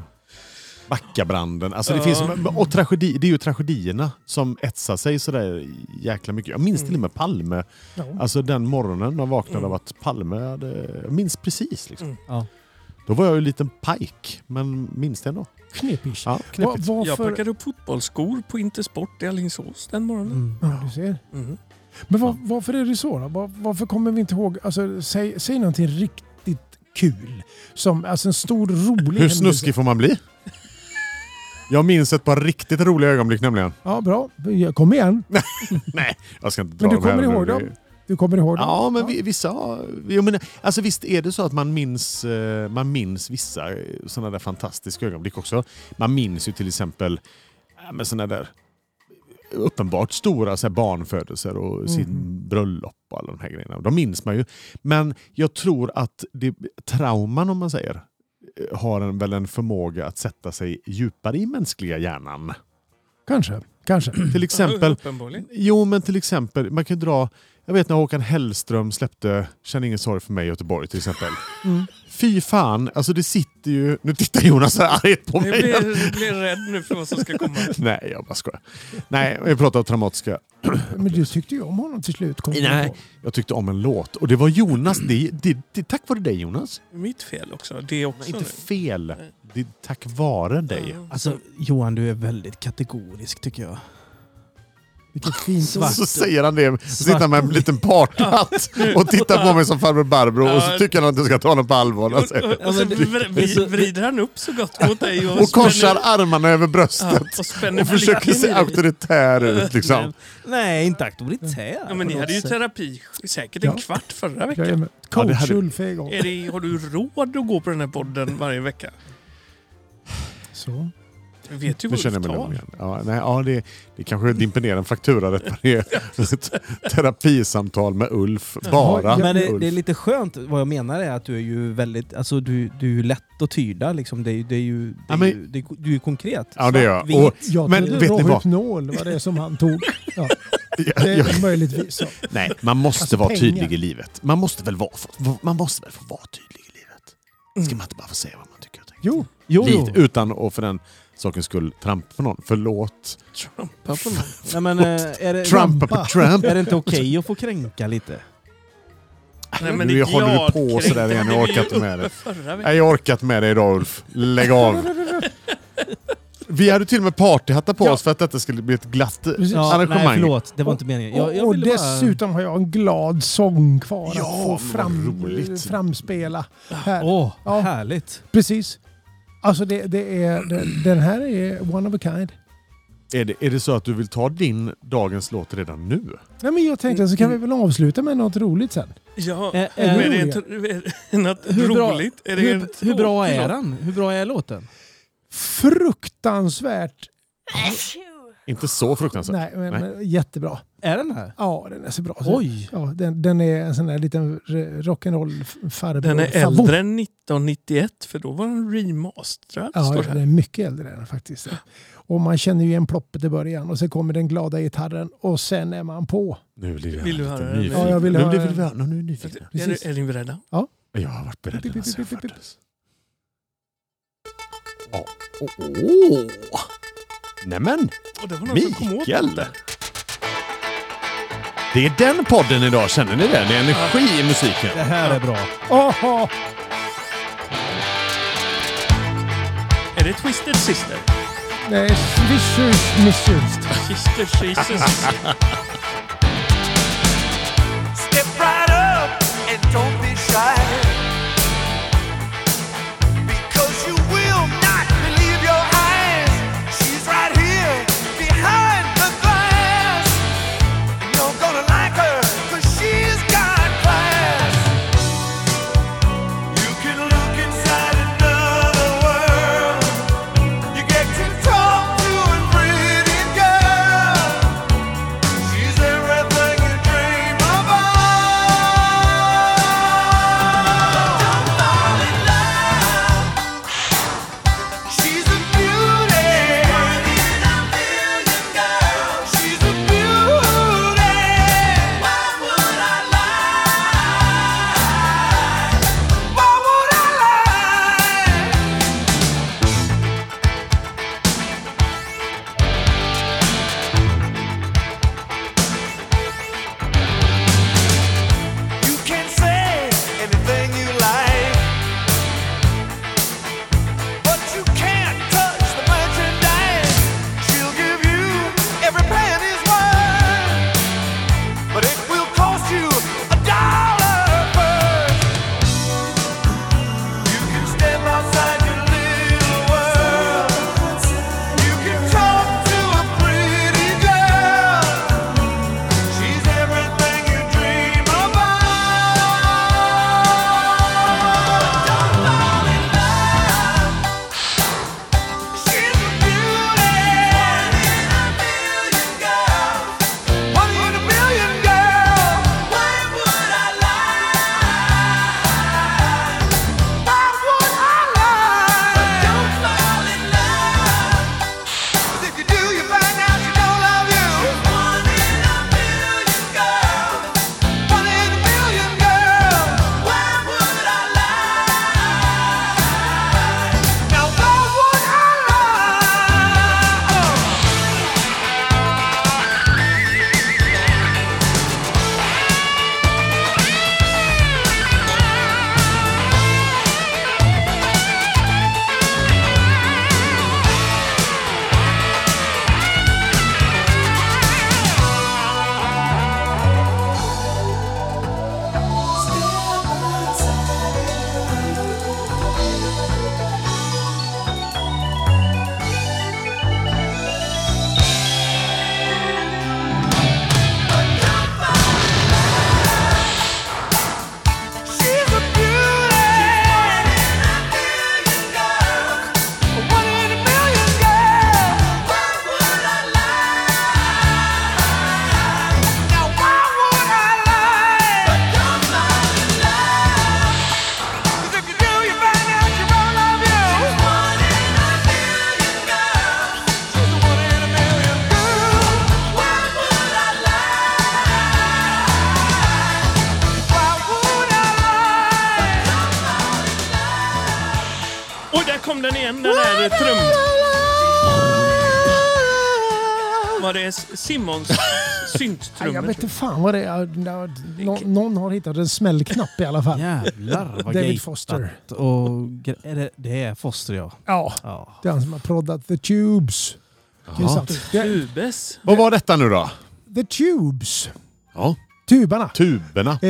Backabranden. Alltså det Ja. finns, och tragedi, det är ju tragedierna som etsar sig sådär jäkla mycket. Jag minns Mm. till och med Palme. Ja. Alltså den morgonen man vaknade Mm. av att Palme hade... Jag minns precis. Liksom. Mm. Ja. Då var jag ju en liten pike, men minns det ändå. Knepigt. Ja, knepigt. Jag varför? packade upp fotbollsskor på Intersport i Alingsås den morgonen. Mm. Ja, du ser. Men var, varför är det så då? Var, varför kommer vi inte ihåg? Alltså, säg, säg någonting riktigt kul. Som, alltså en stor rolig Hur händelse. snuskig får man bli? Jag minns ett par riktigt roliga ögonblick nämligen. Ja, bra. Kom igen. Nej, jag ska inte dra Men du dem här kommer nu. ihåg dem? Du kommer ihåg det? Ja, men vi- vissa... Jo, men, alltså, visst är det så att man minns, eh, man minns vissa sådana där fantastiska ögonblick också. Man minns ju till exempel men såna där uppenbart stora så här, barnfödelser och sin Mhm. bröllop och alla de här grejerna. De minns man ju. Men jag tror att det, trauman, om man säger, eh, har en, väl en förmåga att sätta sig djupare i mänskliga hjärnan. Kanske. Kanske. Till exempel. Jo, men till exempel, man kan dra... Jag vet när Håkan Hellström släppte Känn ingen sorg för mig i Göteborg till exempel. Mm. Fy fan, alltså det sitter ju... Nu tittar Jonas så här argt på Jag mig. blir, jag blir rädd nu för vad som ska komma. Nej, jag bara skojar. Nej, vi pratar om traumatiska. Men du tyckte ju om honom till slut. kom jag Nej, jag tyckte om en låt och det var Jonas. Det, det, det, tack vare dig Jonas. Mitt fel också. Det är också Nej, inte fel. Det är tack vare dig. Alltså, Johan, du är väldigt kategorisk tycker jag. Vilket fint. Svart. Så säger han det, så sitter han med en liten partyhatt och tittar på mig som farbror Barbro och så tycker han att jag ska ta honom på allvar. Och, Alltså. och, och så vrider han upp så gott mot dig och, Och korsar armarna över bröstet. och försöker se auktoritär ut liksom. Nej, inte auktoritär. Ja, men ni hade ju terapi säkert en kvart förra veckan. Coach Ulf har du råd att gå på den här podden varje vecka? Så. Vi vet ju Nu vad känner du jag mig lugn igen. Ja, nej, ja, det, det kanske dimper ner en faktura rätt vad det är. Ett Terapisamtal med Ulf. Bara Ja, Men det, Ulf. det är lite skönt, vad jag menar är att du är ju väldigt, alltså du, du är lätt att tyda liksom. Det är, ju- det är ju, det Ja, är men- ju det, är- du är ju konkret. Ja, det är jag. Och. Jag Men trodde vet ni vad? Rohypnol var det som han tog. Ja, ja, det ja, är möjligtvis så. nej, man måste Alltså, vara pengar. tydlig i livet. Man måste väl vara, man måste väl få vara tydlig i livet? Ska man inte bara få säga vad man tycker och tänker? Jo, Jo, jo. Lite, utan att för den sakens skull trampa på någon. Förlåt. Trumpa på någon. Nej, men, eh, är, det, Trampa på Trump. är det inte okej att få kränka lite? Nej, Nu det är håller du på kränkt. sådär igen, Det jag orkar inte med det. Nej, jag orkar inte med dig idag Ulf. Lägg av. Vi hade till och med partyhattar på Ja. oss för att detta skulle bli ett glatt. Ja, nej, arrangemang. förlåt. Det var inte meningen. Jag, jag och bara... dessutom har jag en glad sång kvar Ja, att få men fram, framspela. Här. Åh, Ja. härligt. Precis. Alltså det, det är, den, den här är one of a kind. Är, det, är det så att du vill ta din dagens låt redan nu? Nej, men jag tänkte så kan vi väl avsluta med något roligt sen. Ja, Ä- men är är det det inte något Hur bra- roligt? Är det en Hur, hur bra är den? Hur bra är låten? Fruktansvärt. Inte så fruktansvärt. Nej, men, Nej. men jättebra. Är den här? Ja, den är så bra. Oj! Ja, den, den är en sån där liten rock'n'roll farbror. Den är Favor. äldre än 1991 för då var den remasterad. Ja, den är mycket äldre än faktiskt. Och man känner ju igen ploppet i början och så kommer den glada gitarren och sen är man på. Nu blir jag Vill du höra nyfiken. Ja, jag vill nu blir vi, nu är jag nyfiken. Är, ni beredda? Jag har varit beredd ända sedan jag föddes. Ja. Åh! Nämen! Mikael! Det är den podden idag, känner ni det? Det är energi i musiken. Det här är bra. Aha! Är det Twisted Sister? Nej, Swishers Missions. Sister Jesus. där trum... Var det Simons Nej, Jag synttrummor? vet inte fan vad det är. Nå- nå- Någon har hittat en smällknapp i alla fall. Jävlar vad David Foster. Och, är det, det är Foster ja. Ja, ja. det är han som har proddat The Tubes. Är Tubes. Vad var detta nu då? The Tubes. Ja, Tubarna. tuberna. Eh,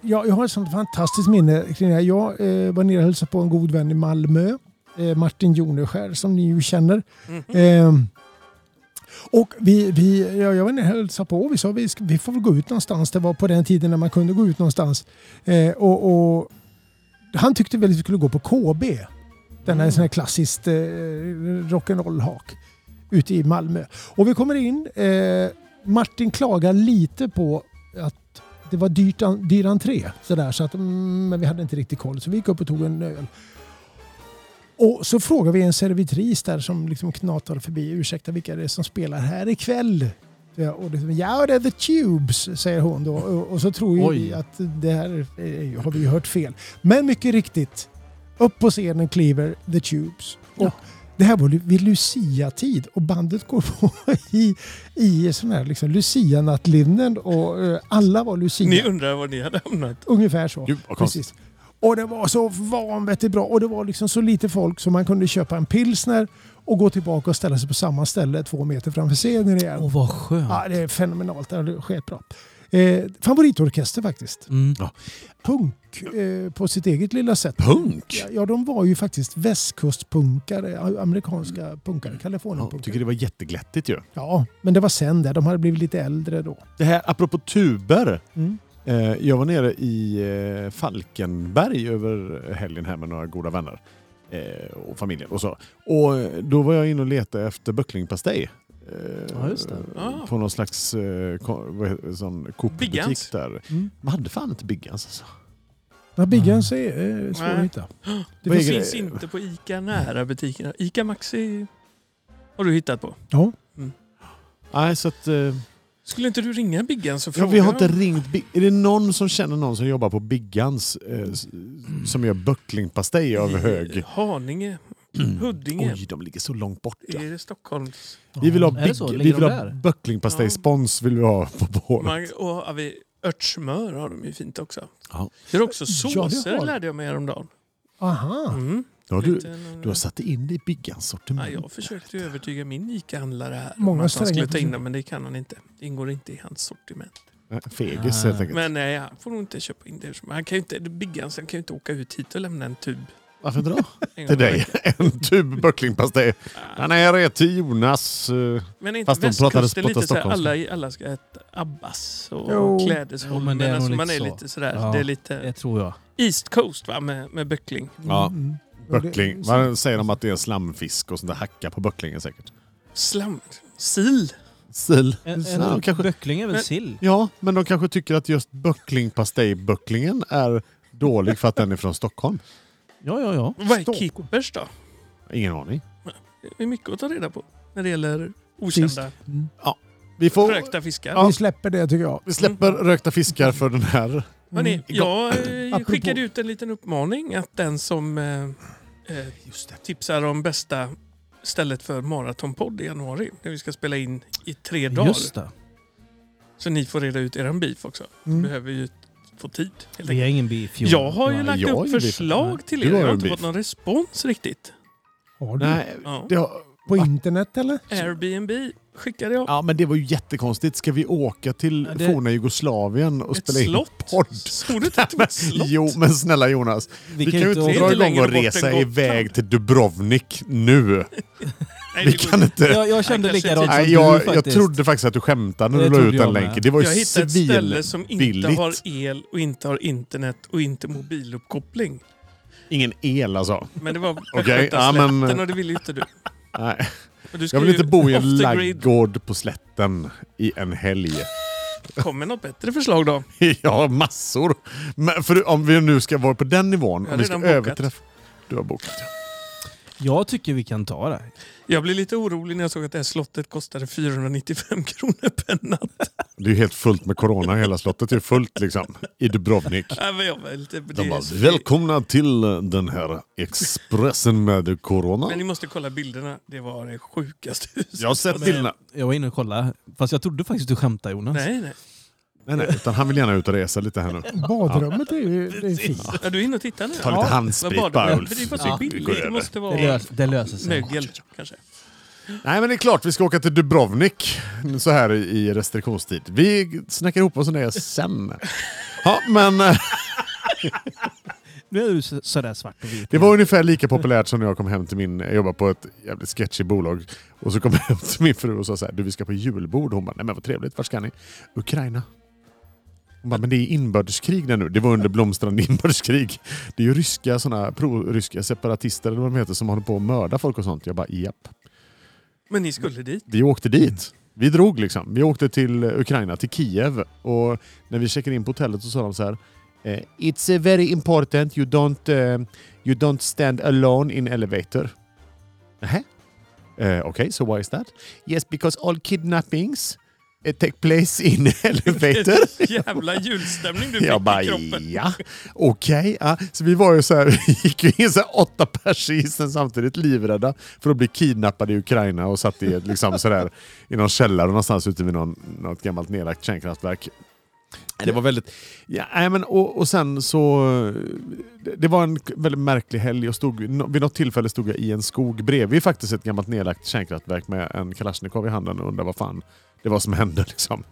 ja, jag har ett sånt fantastiskt minne kring det här. Jag eh, var nere och hälsade på en god vän i Malmö. Eh, Martin Joneskär som ni ju känner. Mhm. Eh, och vi, vi, ja, jag var nere och hälsade på vi sa vi, vi får väl gå ut någonstans. Det var på den tiden när man kunde gå ut någonstans. Eh, och, och han tyckte väl att vi skulle gå på KB. Den här, sån här klassiskt eh, rock'n'roll-hak ute i Malmö. Och vi kommer in. Eh, Martin klagar lite på att det var dyrt, dyr entré. Sådär, så att, mm, men vi hade inte riktigt koll så vi gick upp och tog en öl. Och så frågar vi en servitris där som liksom knatade förbi. Ursäkta, vilka är det som spelar här ikväll? Ja, och det, ja, det är The Tubes, säger hon då. Och, och så tror ju vi att det här eh, har vi hört fel. Men mycket riktigt, upp på scenen kliver The Tubes. Och Det här var vid Lucia-tid och bandet går på i, i sån här liksom Lucia-nattlinnen och eh, alla var Lucia. Ni undrar var ni hade hamnat? Ungefär så. Gud vad. Precis. Och det var så vanvettigt bra och det var liksom så lite folk så man kunde köpa en pilsner och gå tillbaka och ställa sig på samma ställe två meter framför scenen igen. Åh vad skönt. Ja, det är fenomenalt. Det är skitbra. Eh, favoritorkester faktiskt. Mm. Punk eh, på sitt eget lilla sätt. Punk? Ja, ja, de var ju faktiskt västkustpunkare, amerikanska punkare, Ja, Kalifornienpunkare. tycker det var jätteglättigt ju. Ja, men det var sen där. De hade blivit lite äldre då. Det här apropå tuber. Mm. Eh, jag var nere i eh, Falkenberg över helgen här med några goda vänner. Eh, och familjen och så. Och då var jag inne och letade efter böcklingpastej. Eh, Ja, just det. Ah. På någon slags eh, vad sån Coop-butik Biggans. där. Mm. Man hade fan inte Biggans alltså. Ja, Biggans är eh, svår Nej. att hitta. Vad Det är finns inte på ICA nära butikerna. ICA Maxi har du hittat på. Ja. Nej, så att... Skulle inte du ringa Biggans och ja, fråga? vi har inte ringt... Big- Är det någon som känner någon som jobbar på Biggans eh, som gör böcklingpastej av hög? Haninge, Huddinge. Oj, de ligger så långt borta. Är det Stockholms... Vi vill ha, big, vi vill ha böcklingpastejspons vill vi ha på båret. Man, och har vi örtsmör har de ju fint också. Ja. Det är också Ja, det såser har- lärde jag mig häromdagen. Aha. Mm. Ja, du, du har satt in det i Biggans Ja, sortiment. jag försökte ju övertyga min ICA-handlare här Många om att han skulle ta in dem, men det kan han inte. Det ingår inte i hans sortiment. Nej, Fegis Ah. helt enkelt. Men nej, han får nog inte köpa in det. Han kan ju inte, Biggans han kan ju inte åka ut hit och lämna en tub. Varför då? En till dig. En tub böcklingpastej. Den här är till Jonas. eh, Men inte Fast de pratade västkusten lite såhär, stockholmska. alla, alla ska äta Abbas och Jo. Jo, klädesholmen. men det är alltså, man lite är så. lite sådär, Ja. det är lite Det tror jag. East Coast va, med, med böckling. Ja. Mm. Böckling. Vad säger de att det är slamfisk och sånt där hacka på böcklingen säkert? Slam. Sil. Sil. En, Ja, en kanske. böckling är väl Men- sill? Ja, men de kanske tycker att just böcklingpastejböcklingen är dålig för att den är från Stockholm. Ja, ja, ja. Vad är kippers då? Ingen aning. Det är mycket att ta reda på när det gäller okända Mm. Vi, får, rökta fiskar. Ja. Vi släpper det tycker jag. vi släpper rökta fiskar för den här. Hörrni, Mm. jag eh, Apropå- skickade ut en liten uppmaning att den som eh, eh, tipsar om bästa stället för maratonpodd i januari, där vi ska spela in i tre dagar. Just det. Så ni får reda ut er beef också. Mm. behöver ju få tid. Vi har ingen beef. Johan. Jag har ju Nej. lagt jag upp ingen beef. förslag till er. har Jag har inte beef. fått någon respons riktigt. Har du? Nej, Ja. det har, På internet eller? Airbnb skickade jag. ja, men det var ju jättekonstigt. Ska vi åka till Ja, det- forna Jugoslavien och Ett spela in slott. podd? Såg du inte att det var ett slott? Jo, men snälla Jonas. Vi, kan ju inte åka- dra igång längre och resa iväg till Dubrovnik nu. Nej, Vi det kan inte... Jag, jag kände likadant inte. som Nej, du jag, jag faktiskt. trodde faktiskt att du skämtade när Det du la ut den jag länken. Det var ju Jag hittade ett ställe som inte svinbilligt. har el och inte har internet och inte mobiluppkoppling. Ingen el alltså. Men det var Västgötaslätten ja, men- och det ville inte du. Nej. Och du ska Jag vill ju inte bo i en laggård på slätten i en helg. Kom med något bättre förslag då. Ja, massor. Men för om vi nu ska vara på den nivån, Jag har om vi ska redan bokat. överträffa... Du har bokat ja. Jag tycker vi kan ta det. Jag blev lite orolig när jag såg att det här slottet kostade 495 kronor per natt. Det är helt fullt med corona, hela slottet är fullt liksom. I Dubrovnik. Nej, men jag var lite, det De bara, så- välkomna till den här Expressen med corona. Men ni måste kolla bilderna. Det var det sjukaste huset. Jag har sett bilderna. Jag var inne och kollade. Fast jag trodde faktiskt du skämtade Jonas. Nej, nej. Nej, nej, utan han vill gärna ut och resa lite här nu. Badrummet är ju det är fint. Ja, du är inne och tittar nu? Ta lite Vad handsprit bara Ulf. Det Ja. Det måste Det, vara lös, det löser sig. mögel kanske. Nej men det är klart vi ska åka till Dubrovnik så här i restriktionstid. Vi snackar ihop oss om det sen. Ja, men Nu är du så- sådär svart och vit. det var ungefär lika populärt som när jag kom hem till min, jag jobbar på ett jävligt sketchigt bolag. Och så kom jag hem till min fru och sa så här, du vi ska på julbord. Hon bara, nej men vad trevligt, vart ska ni? Ukraina. Bara, men det är inbördeskrig där nu. Det var under blomstrande inbördeskrig. Det är ju ryska såna pro-ryska separatister eller vad de heter som håller på att mörda folk och sånt. Jag bara, japp. Men ni skulle dit? Vi åkte dit. Vi drog liksom. Vi åkte till Ukraina, till Kiev. Och när vi checkade in på hotellet så sa de så här. eh, It's very important you don't, eh, you don't stand alone in elevator. Nähä? Uh, okay, so why is that? Yes, because all kidnappings eh, take place in elevator. Jävla julstämning du fick Jag bara, i kroppen. ja, okej. ja. Så vi var ju så här, vi gick ju in så här åtta pers i isen samtidigt, livrädda för att bli kidnappade i Ukraina och satt i, liksom, så där, i någon källare någonstans ute vid någon, något gammalt nedlagt kärnkraftverk. Det var väldigt... Ja, nej, men, och, och sen så... det- var en väldigt märklig helg. Jag stod, vid något tillfälle stod jag i en skog bredvid faktiskt ett gammalt nedlagt kärnkraftverk med en Kalashnikov i handen och undrade vad fan det var som hände. Liksom.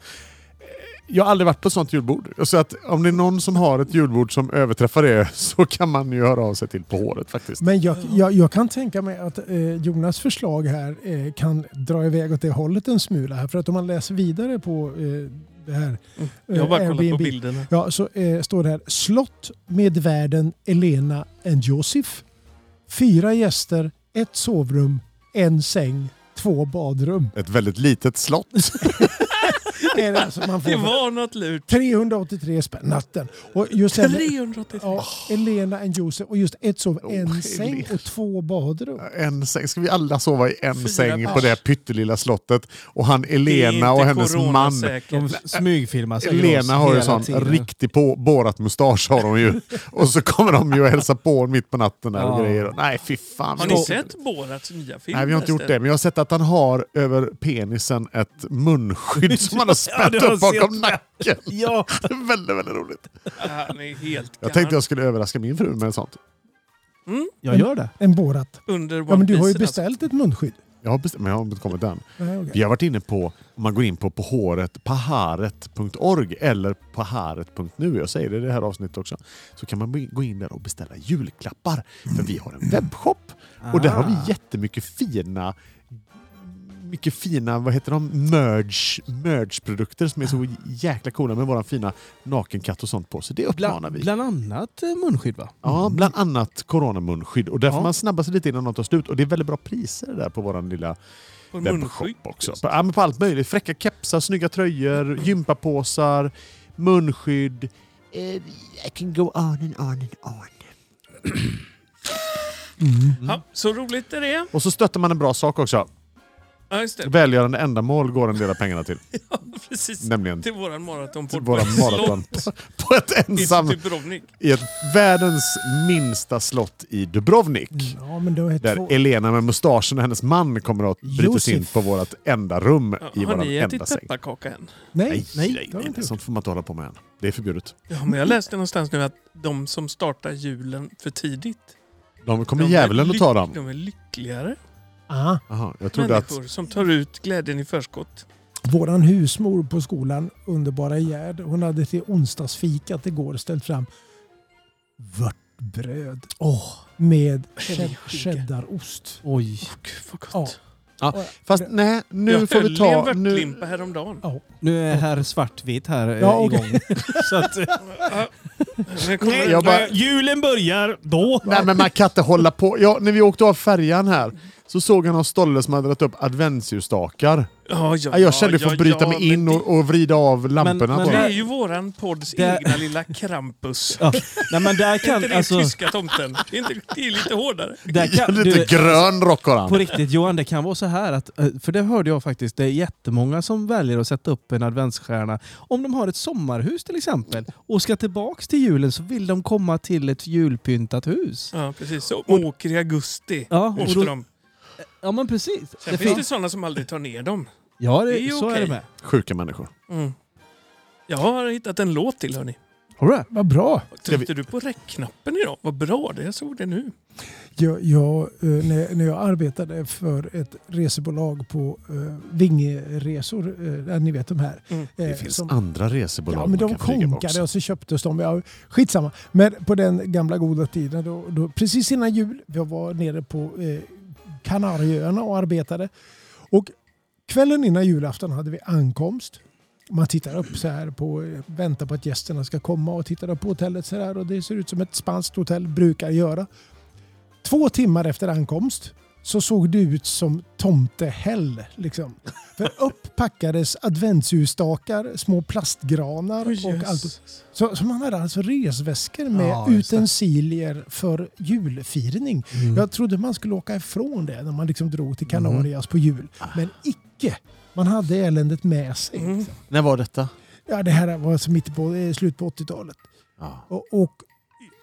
Jag har aldrig varit på ett sånt julbord. Så att om det är någon som har ett julbord som överträffar det så kan man ju höra av sig till på håret faktiskt. Men jag, jag, jag kan tänka mig att eh, Jonas förslag här eh, kan dra iväg åt det hållet en smula. Här. För att om man läser vidare på eh, det här Jag har bara eh, kollat på Airbnb, bilderna. Ja, så eh, står det här slott med värden Elena and Josef. Fyra gäster, ett sovrum, en säng, två badrum. Ett väldigt litet slott. Är det alltså man får Det var något lurt. 383 spänn natten. Och just det här med- 383. Ja, Elena and Josef och just ett sov, en Oh, säng Elena. och två badrum. En säng. Ska vi alla sova i en Fyra säng på pers. det här pyttelilla slottet? Och han Elena och hennes man. De smygfilmar säkert oss Lena har ju sån tiden. riktig på, borat mustasch har hon ju. Och så kommer de ju och hälsar på mitt på natten där och Ja. grejer. Nej fy fan. Har ni åker- sett Borats nya film? Nej vi har inte gjort det, men jag har sett att han har över penisen ett munskydd som han har spänt har upp bakom sett. nacken. Ja, Det är väldigt, väldigt roligt. Han är helt Jag tänkte jag skulle överraska min fru med sånt. jag gör det. En borat. Under Ja, men du har ju beställt ett munskydd. Jag har bestämt, men jag har inte kommit än. Nej. Vi har varit inne på, om man går in på påhåret, paharet.org eller paharet.nu, jag säger det i det här avsnittet också, så kan man gå in där och beställa julklappar. För vi har en webbshop och där har vi Ah. jättemycket fina mycket fina, vad heter de, merge, merge-produkter som är så jäkla coola med våran fina nakenkatt och sånt på. Så det uppmanar Bland, vi. bland annat eh, munskydd va? Ja, bland annat coronamunskydd. Och där får Ja. man snabba sig lite innan något tar slut. Och det är väldigt bra priser där på våran lilla På webbshop munskydd. också. På, ja, men på allt möjligt. Fräcka kepsar, snygga tröjor, gympapåsar, munskydd. Eh, I can go on and on and on. Ja, så roligt är det. Och så stöttar man en bra sak också. Ja, just det. Välgörande ändamål går en del av pengarna till. Ja, precis. Nämligen Till våran maraton till på våra maraton slott på ett ensam, i Dubrovnik. i ett världens minsta slott i Dubrovnik. Ja, men då är Där två... Elena med mustaschen och hennes man kommer att bryta sig in på vårt enda rum Ja, i har vår ni enda ätit säng. pepparkaka än? Nej, Nej, nej, nej, har nej, inte sånt får man inte hålla på med än. Det är förbjudet. Ja, men jag läste någonstans nu att de som startar julen för tidigt. De kommer djävulen att ta dem. De är lyckligare Ah, Aha, jag trodde att... människor som tar ut glädjen i förskott. våran husmor på skolan, underbara Gerd, hon hade till onsdagsfikat igår ställt fram vörtbröd med Älgskinka. cheddarost. Oj. Gud vad gott. Ja, fast nej, nu jag får vi höll i ta... en Nu, vörtlimpa häromdagen. Nu är herr Svartvit här eh, Ja, igång. Så att, Nej, jag bara- Julen börjar då! nej men man kan inte hålla på. Ja, när vi åkte av färjan här så såg jag någon stolle som hade dragit upp adventsljusstakar. Ja, ja, Ja, jag kände för ja, att bryta ja, mig in men och, och vrida av lamporna men på Det är ju våran podds Det- egna lilla Krampus. Ja. Nej men där Är inte kan... det Alltså, tyska tomten? Det är, inte, det är lite hårdare. där kan Lite du, grön rock har han. På riktigt Johan, det kan vara så här att, eh, för det hörde jag faktiskt, det är jättemånga som väljer att sätta upp en adventsstjärna. Om de har ett sommarhus till exempel och ska tillbaks till julen så vill de komma till ett julpyntat hus. Ja, precis. Så åker i augusti. Ja, och då, de. ja men precis. Sen Det finns fin- det sådana som aldrig tar ner dem. Ja, det, det är så är okej. det med. Sjuka människor. Mm. Jag har hittat en låt till hörni. Har du det? Vad bra. Tryckte du på räckknappen idag? Vad bra, det jag såg det nu. Jag, jag, eh, när, när jag arbetade för ett resebolag på uh, Vingeresor, uh, ni vet de här. Mm. eh, Det finns som- andra resebolag Ja, men man de kan flyga med konkade också. och så köptes de. Ja, skitsamma. Men på den gamla goda tiden, då, då, precis innan jul, jag var nere på eh, Kanarieöarna och arbetade. Och kvällen innan julafton hade vi ankomst. Man tittar upp så här på, väntar på att gästerna ska komma och tittar upp på hotellet så här och det ser ut som ett spanskt hotell brukar göra. Två timmar efter ankomst så såg det ut som tomtehäll. Liksom. För upp packades adventsljusstakar, små plastgranar Oj, och allt. Så, så man hade alltså resväskor med Ja, utensilier för julfirning. Mm. Jag trodde man skulle åka ifrån det när man liksom drog till Kanarias på jul. Men icke. Man hade eländet med sig. Mm. När var detta? Ja, det här var alltså mitt på, eh, slut på 80-talet. Ja. Och, och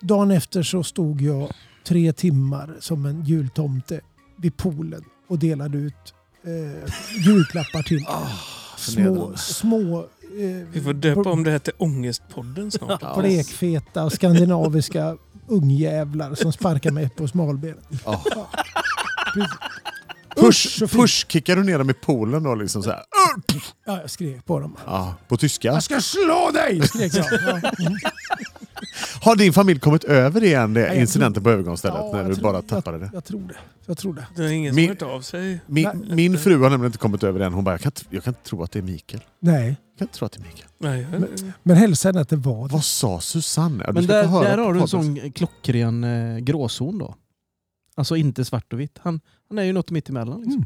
dagen efter så stod jag tre timmar som en jultomte vid poolen och delade ut eh, julklappar till små, förnedrande. små eh, Vi får döpa om det här till Ångestpodden snart. blekfeta skandinaviska ungjävlar som sparkar mig på smalbenet. Ja. Push, push kickar du ner dem i poolen då liksom så här. Ja, jag skrek på dem. Ja, på tyska. Jag ska slå dig! skrek jag. Ja. Mm. Har din familj kommit över igen det jag incidenten på övergångsstället Ja, när jag du tror- bara tappade det? Jag, jag tror det. Jag tror det. Det är ingen Min- som har hört av sig. Min, Nej. min fru har nämligen inte kommit över det än. Hon bara, jag kan, inte- jag kan inte tro att det är Mikael. Nej, Jag kan inte tro att det är Mikael. Nej, jag- men hälsa henne att det var det. Vad sa Susanne? Ja, Men där, där har du en sån klockren eh, gråzon då. Alltså inte svart och vitt. Han, han är ju något mitt emellan. Liksom. Mm.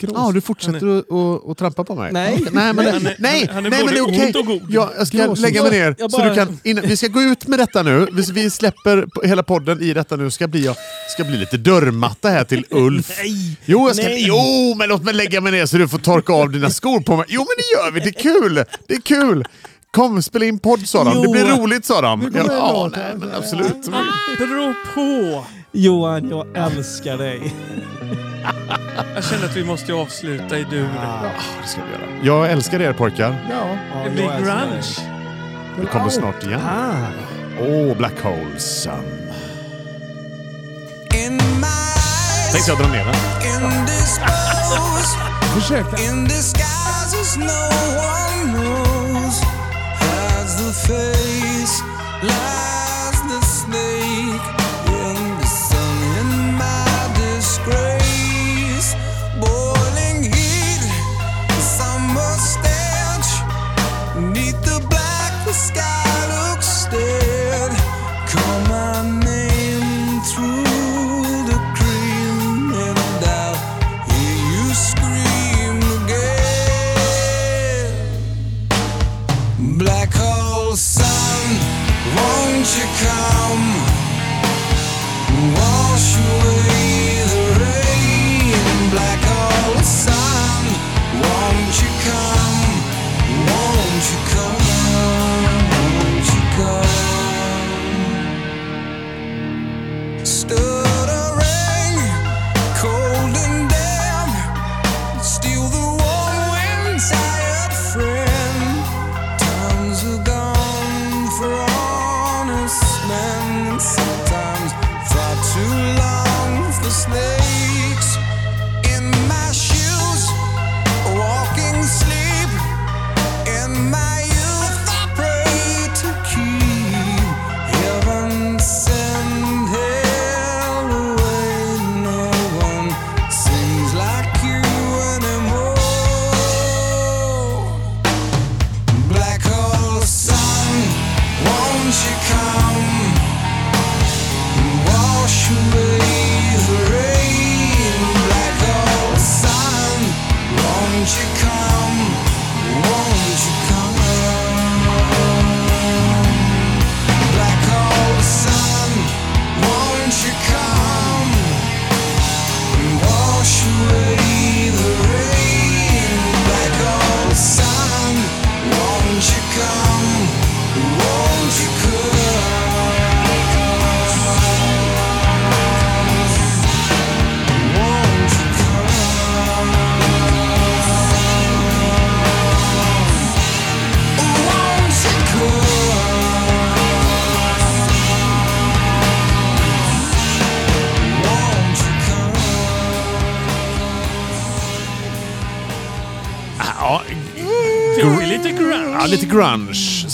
Ja, du fortsätter att att- trampa på mig? Nej. nej, men, är- nej, han är nej, men det är okej. ont och god. Ja, jag ska Gråzon. lägga mig ner. Jag Så bara- du kan, innan, vi ska gå ut med detta nu. Vi, vi släpper hela podden i detta nu. Ska bli, jag ska bli lite dörrmatta här till Ulf. Nej! Jo, jag ska, Nej. jo, men låt mig lägga mig ner så du får torka av dina skor på mig. Jo, men det gör vi. Det är kul. Det är kul. Kom, spela in podd sa de. Det blir roligt sa de. Ja, nej, men absolut. Beror på. Johan, jag älskar dig. Jag känner att vi måste avsluta i dur. Ah, det ska vi göra. Jag älskar er pojkar. Ja. Det blir grunge. Vi kommer snart igen. Ah. Åh, Black Holes. Um, In my Tänkte jag dra ner den. Försök. in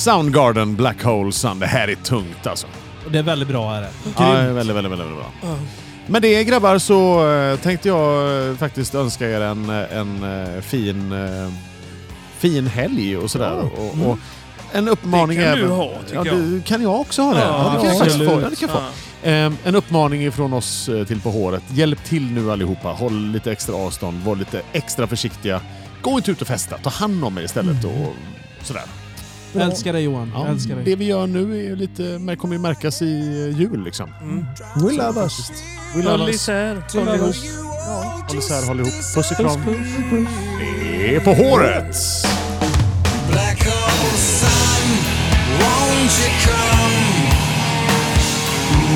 Soundgarden, Black Hole Sun. Det här är tungt alltså. Och det är väldigt bra är det. Ja, Grymt. väldigt, väldigt, väldigt bra. Ja. Med det grabbar så eh, tänkte jag eh, faktiskt önska er en, en eh, fin, eh, fin helg och sådär. Och, och en uppmaning Det kan du även- ha, tycker ja, jag. det kan jag också ha det. Ja, Ja, det kan jag faktiskt få. Ja, det kan få. Ja. Eh, En uppmaning ifrån oss till På håret. Hjälp till nu allihopa. Håll lite extra avstånd. Var lite extra försiktiga. Gå inte ut och festa. Ta hand om er istället. Och sådär. Jag älskar dig Johan. Ja, älskar dig. Det vi gör nu är lite, kommer ju märkas i eh, jul liksom. Mm. mm. We love us. Håll isär. Håll ihop. Håll isär, håll ihop. Puss och kram. Det är på håret! Black hole sun, won't you come?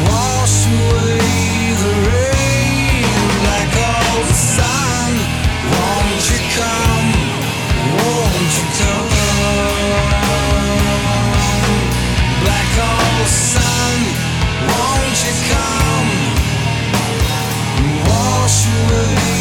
Wash away the rain. Black hole sun, won't you come? Won't you come? won't you come? Wash away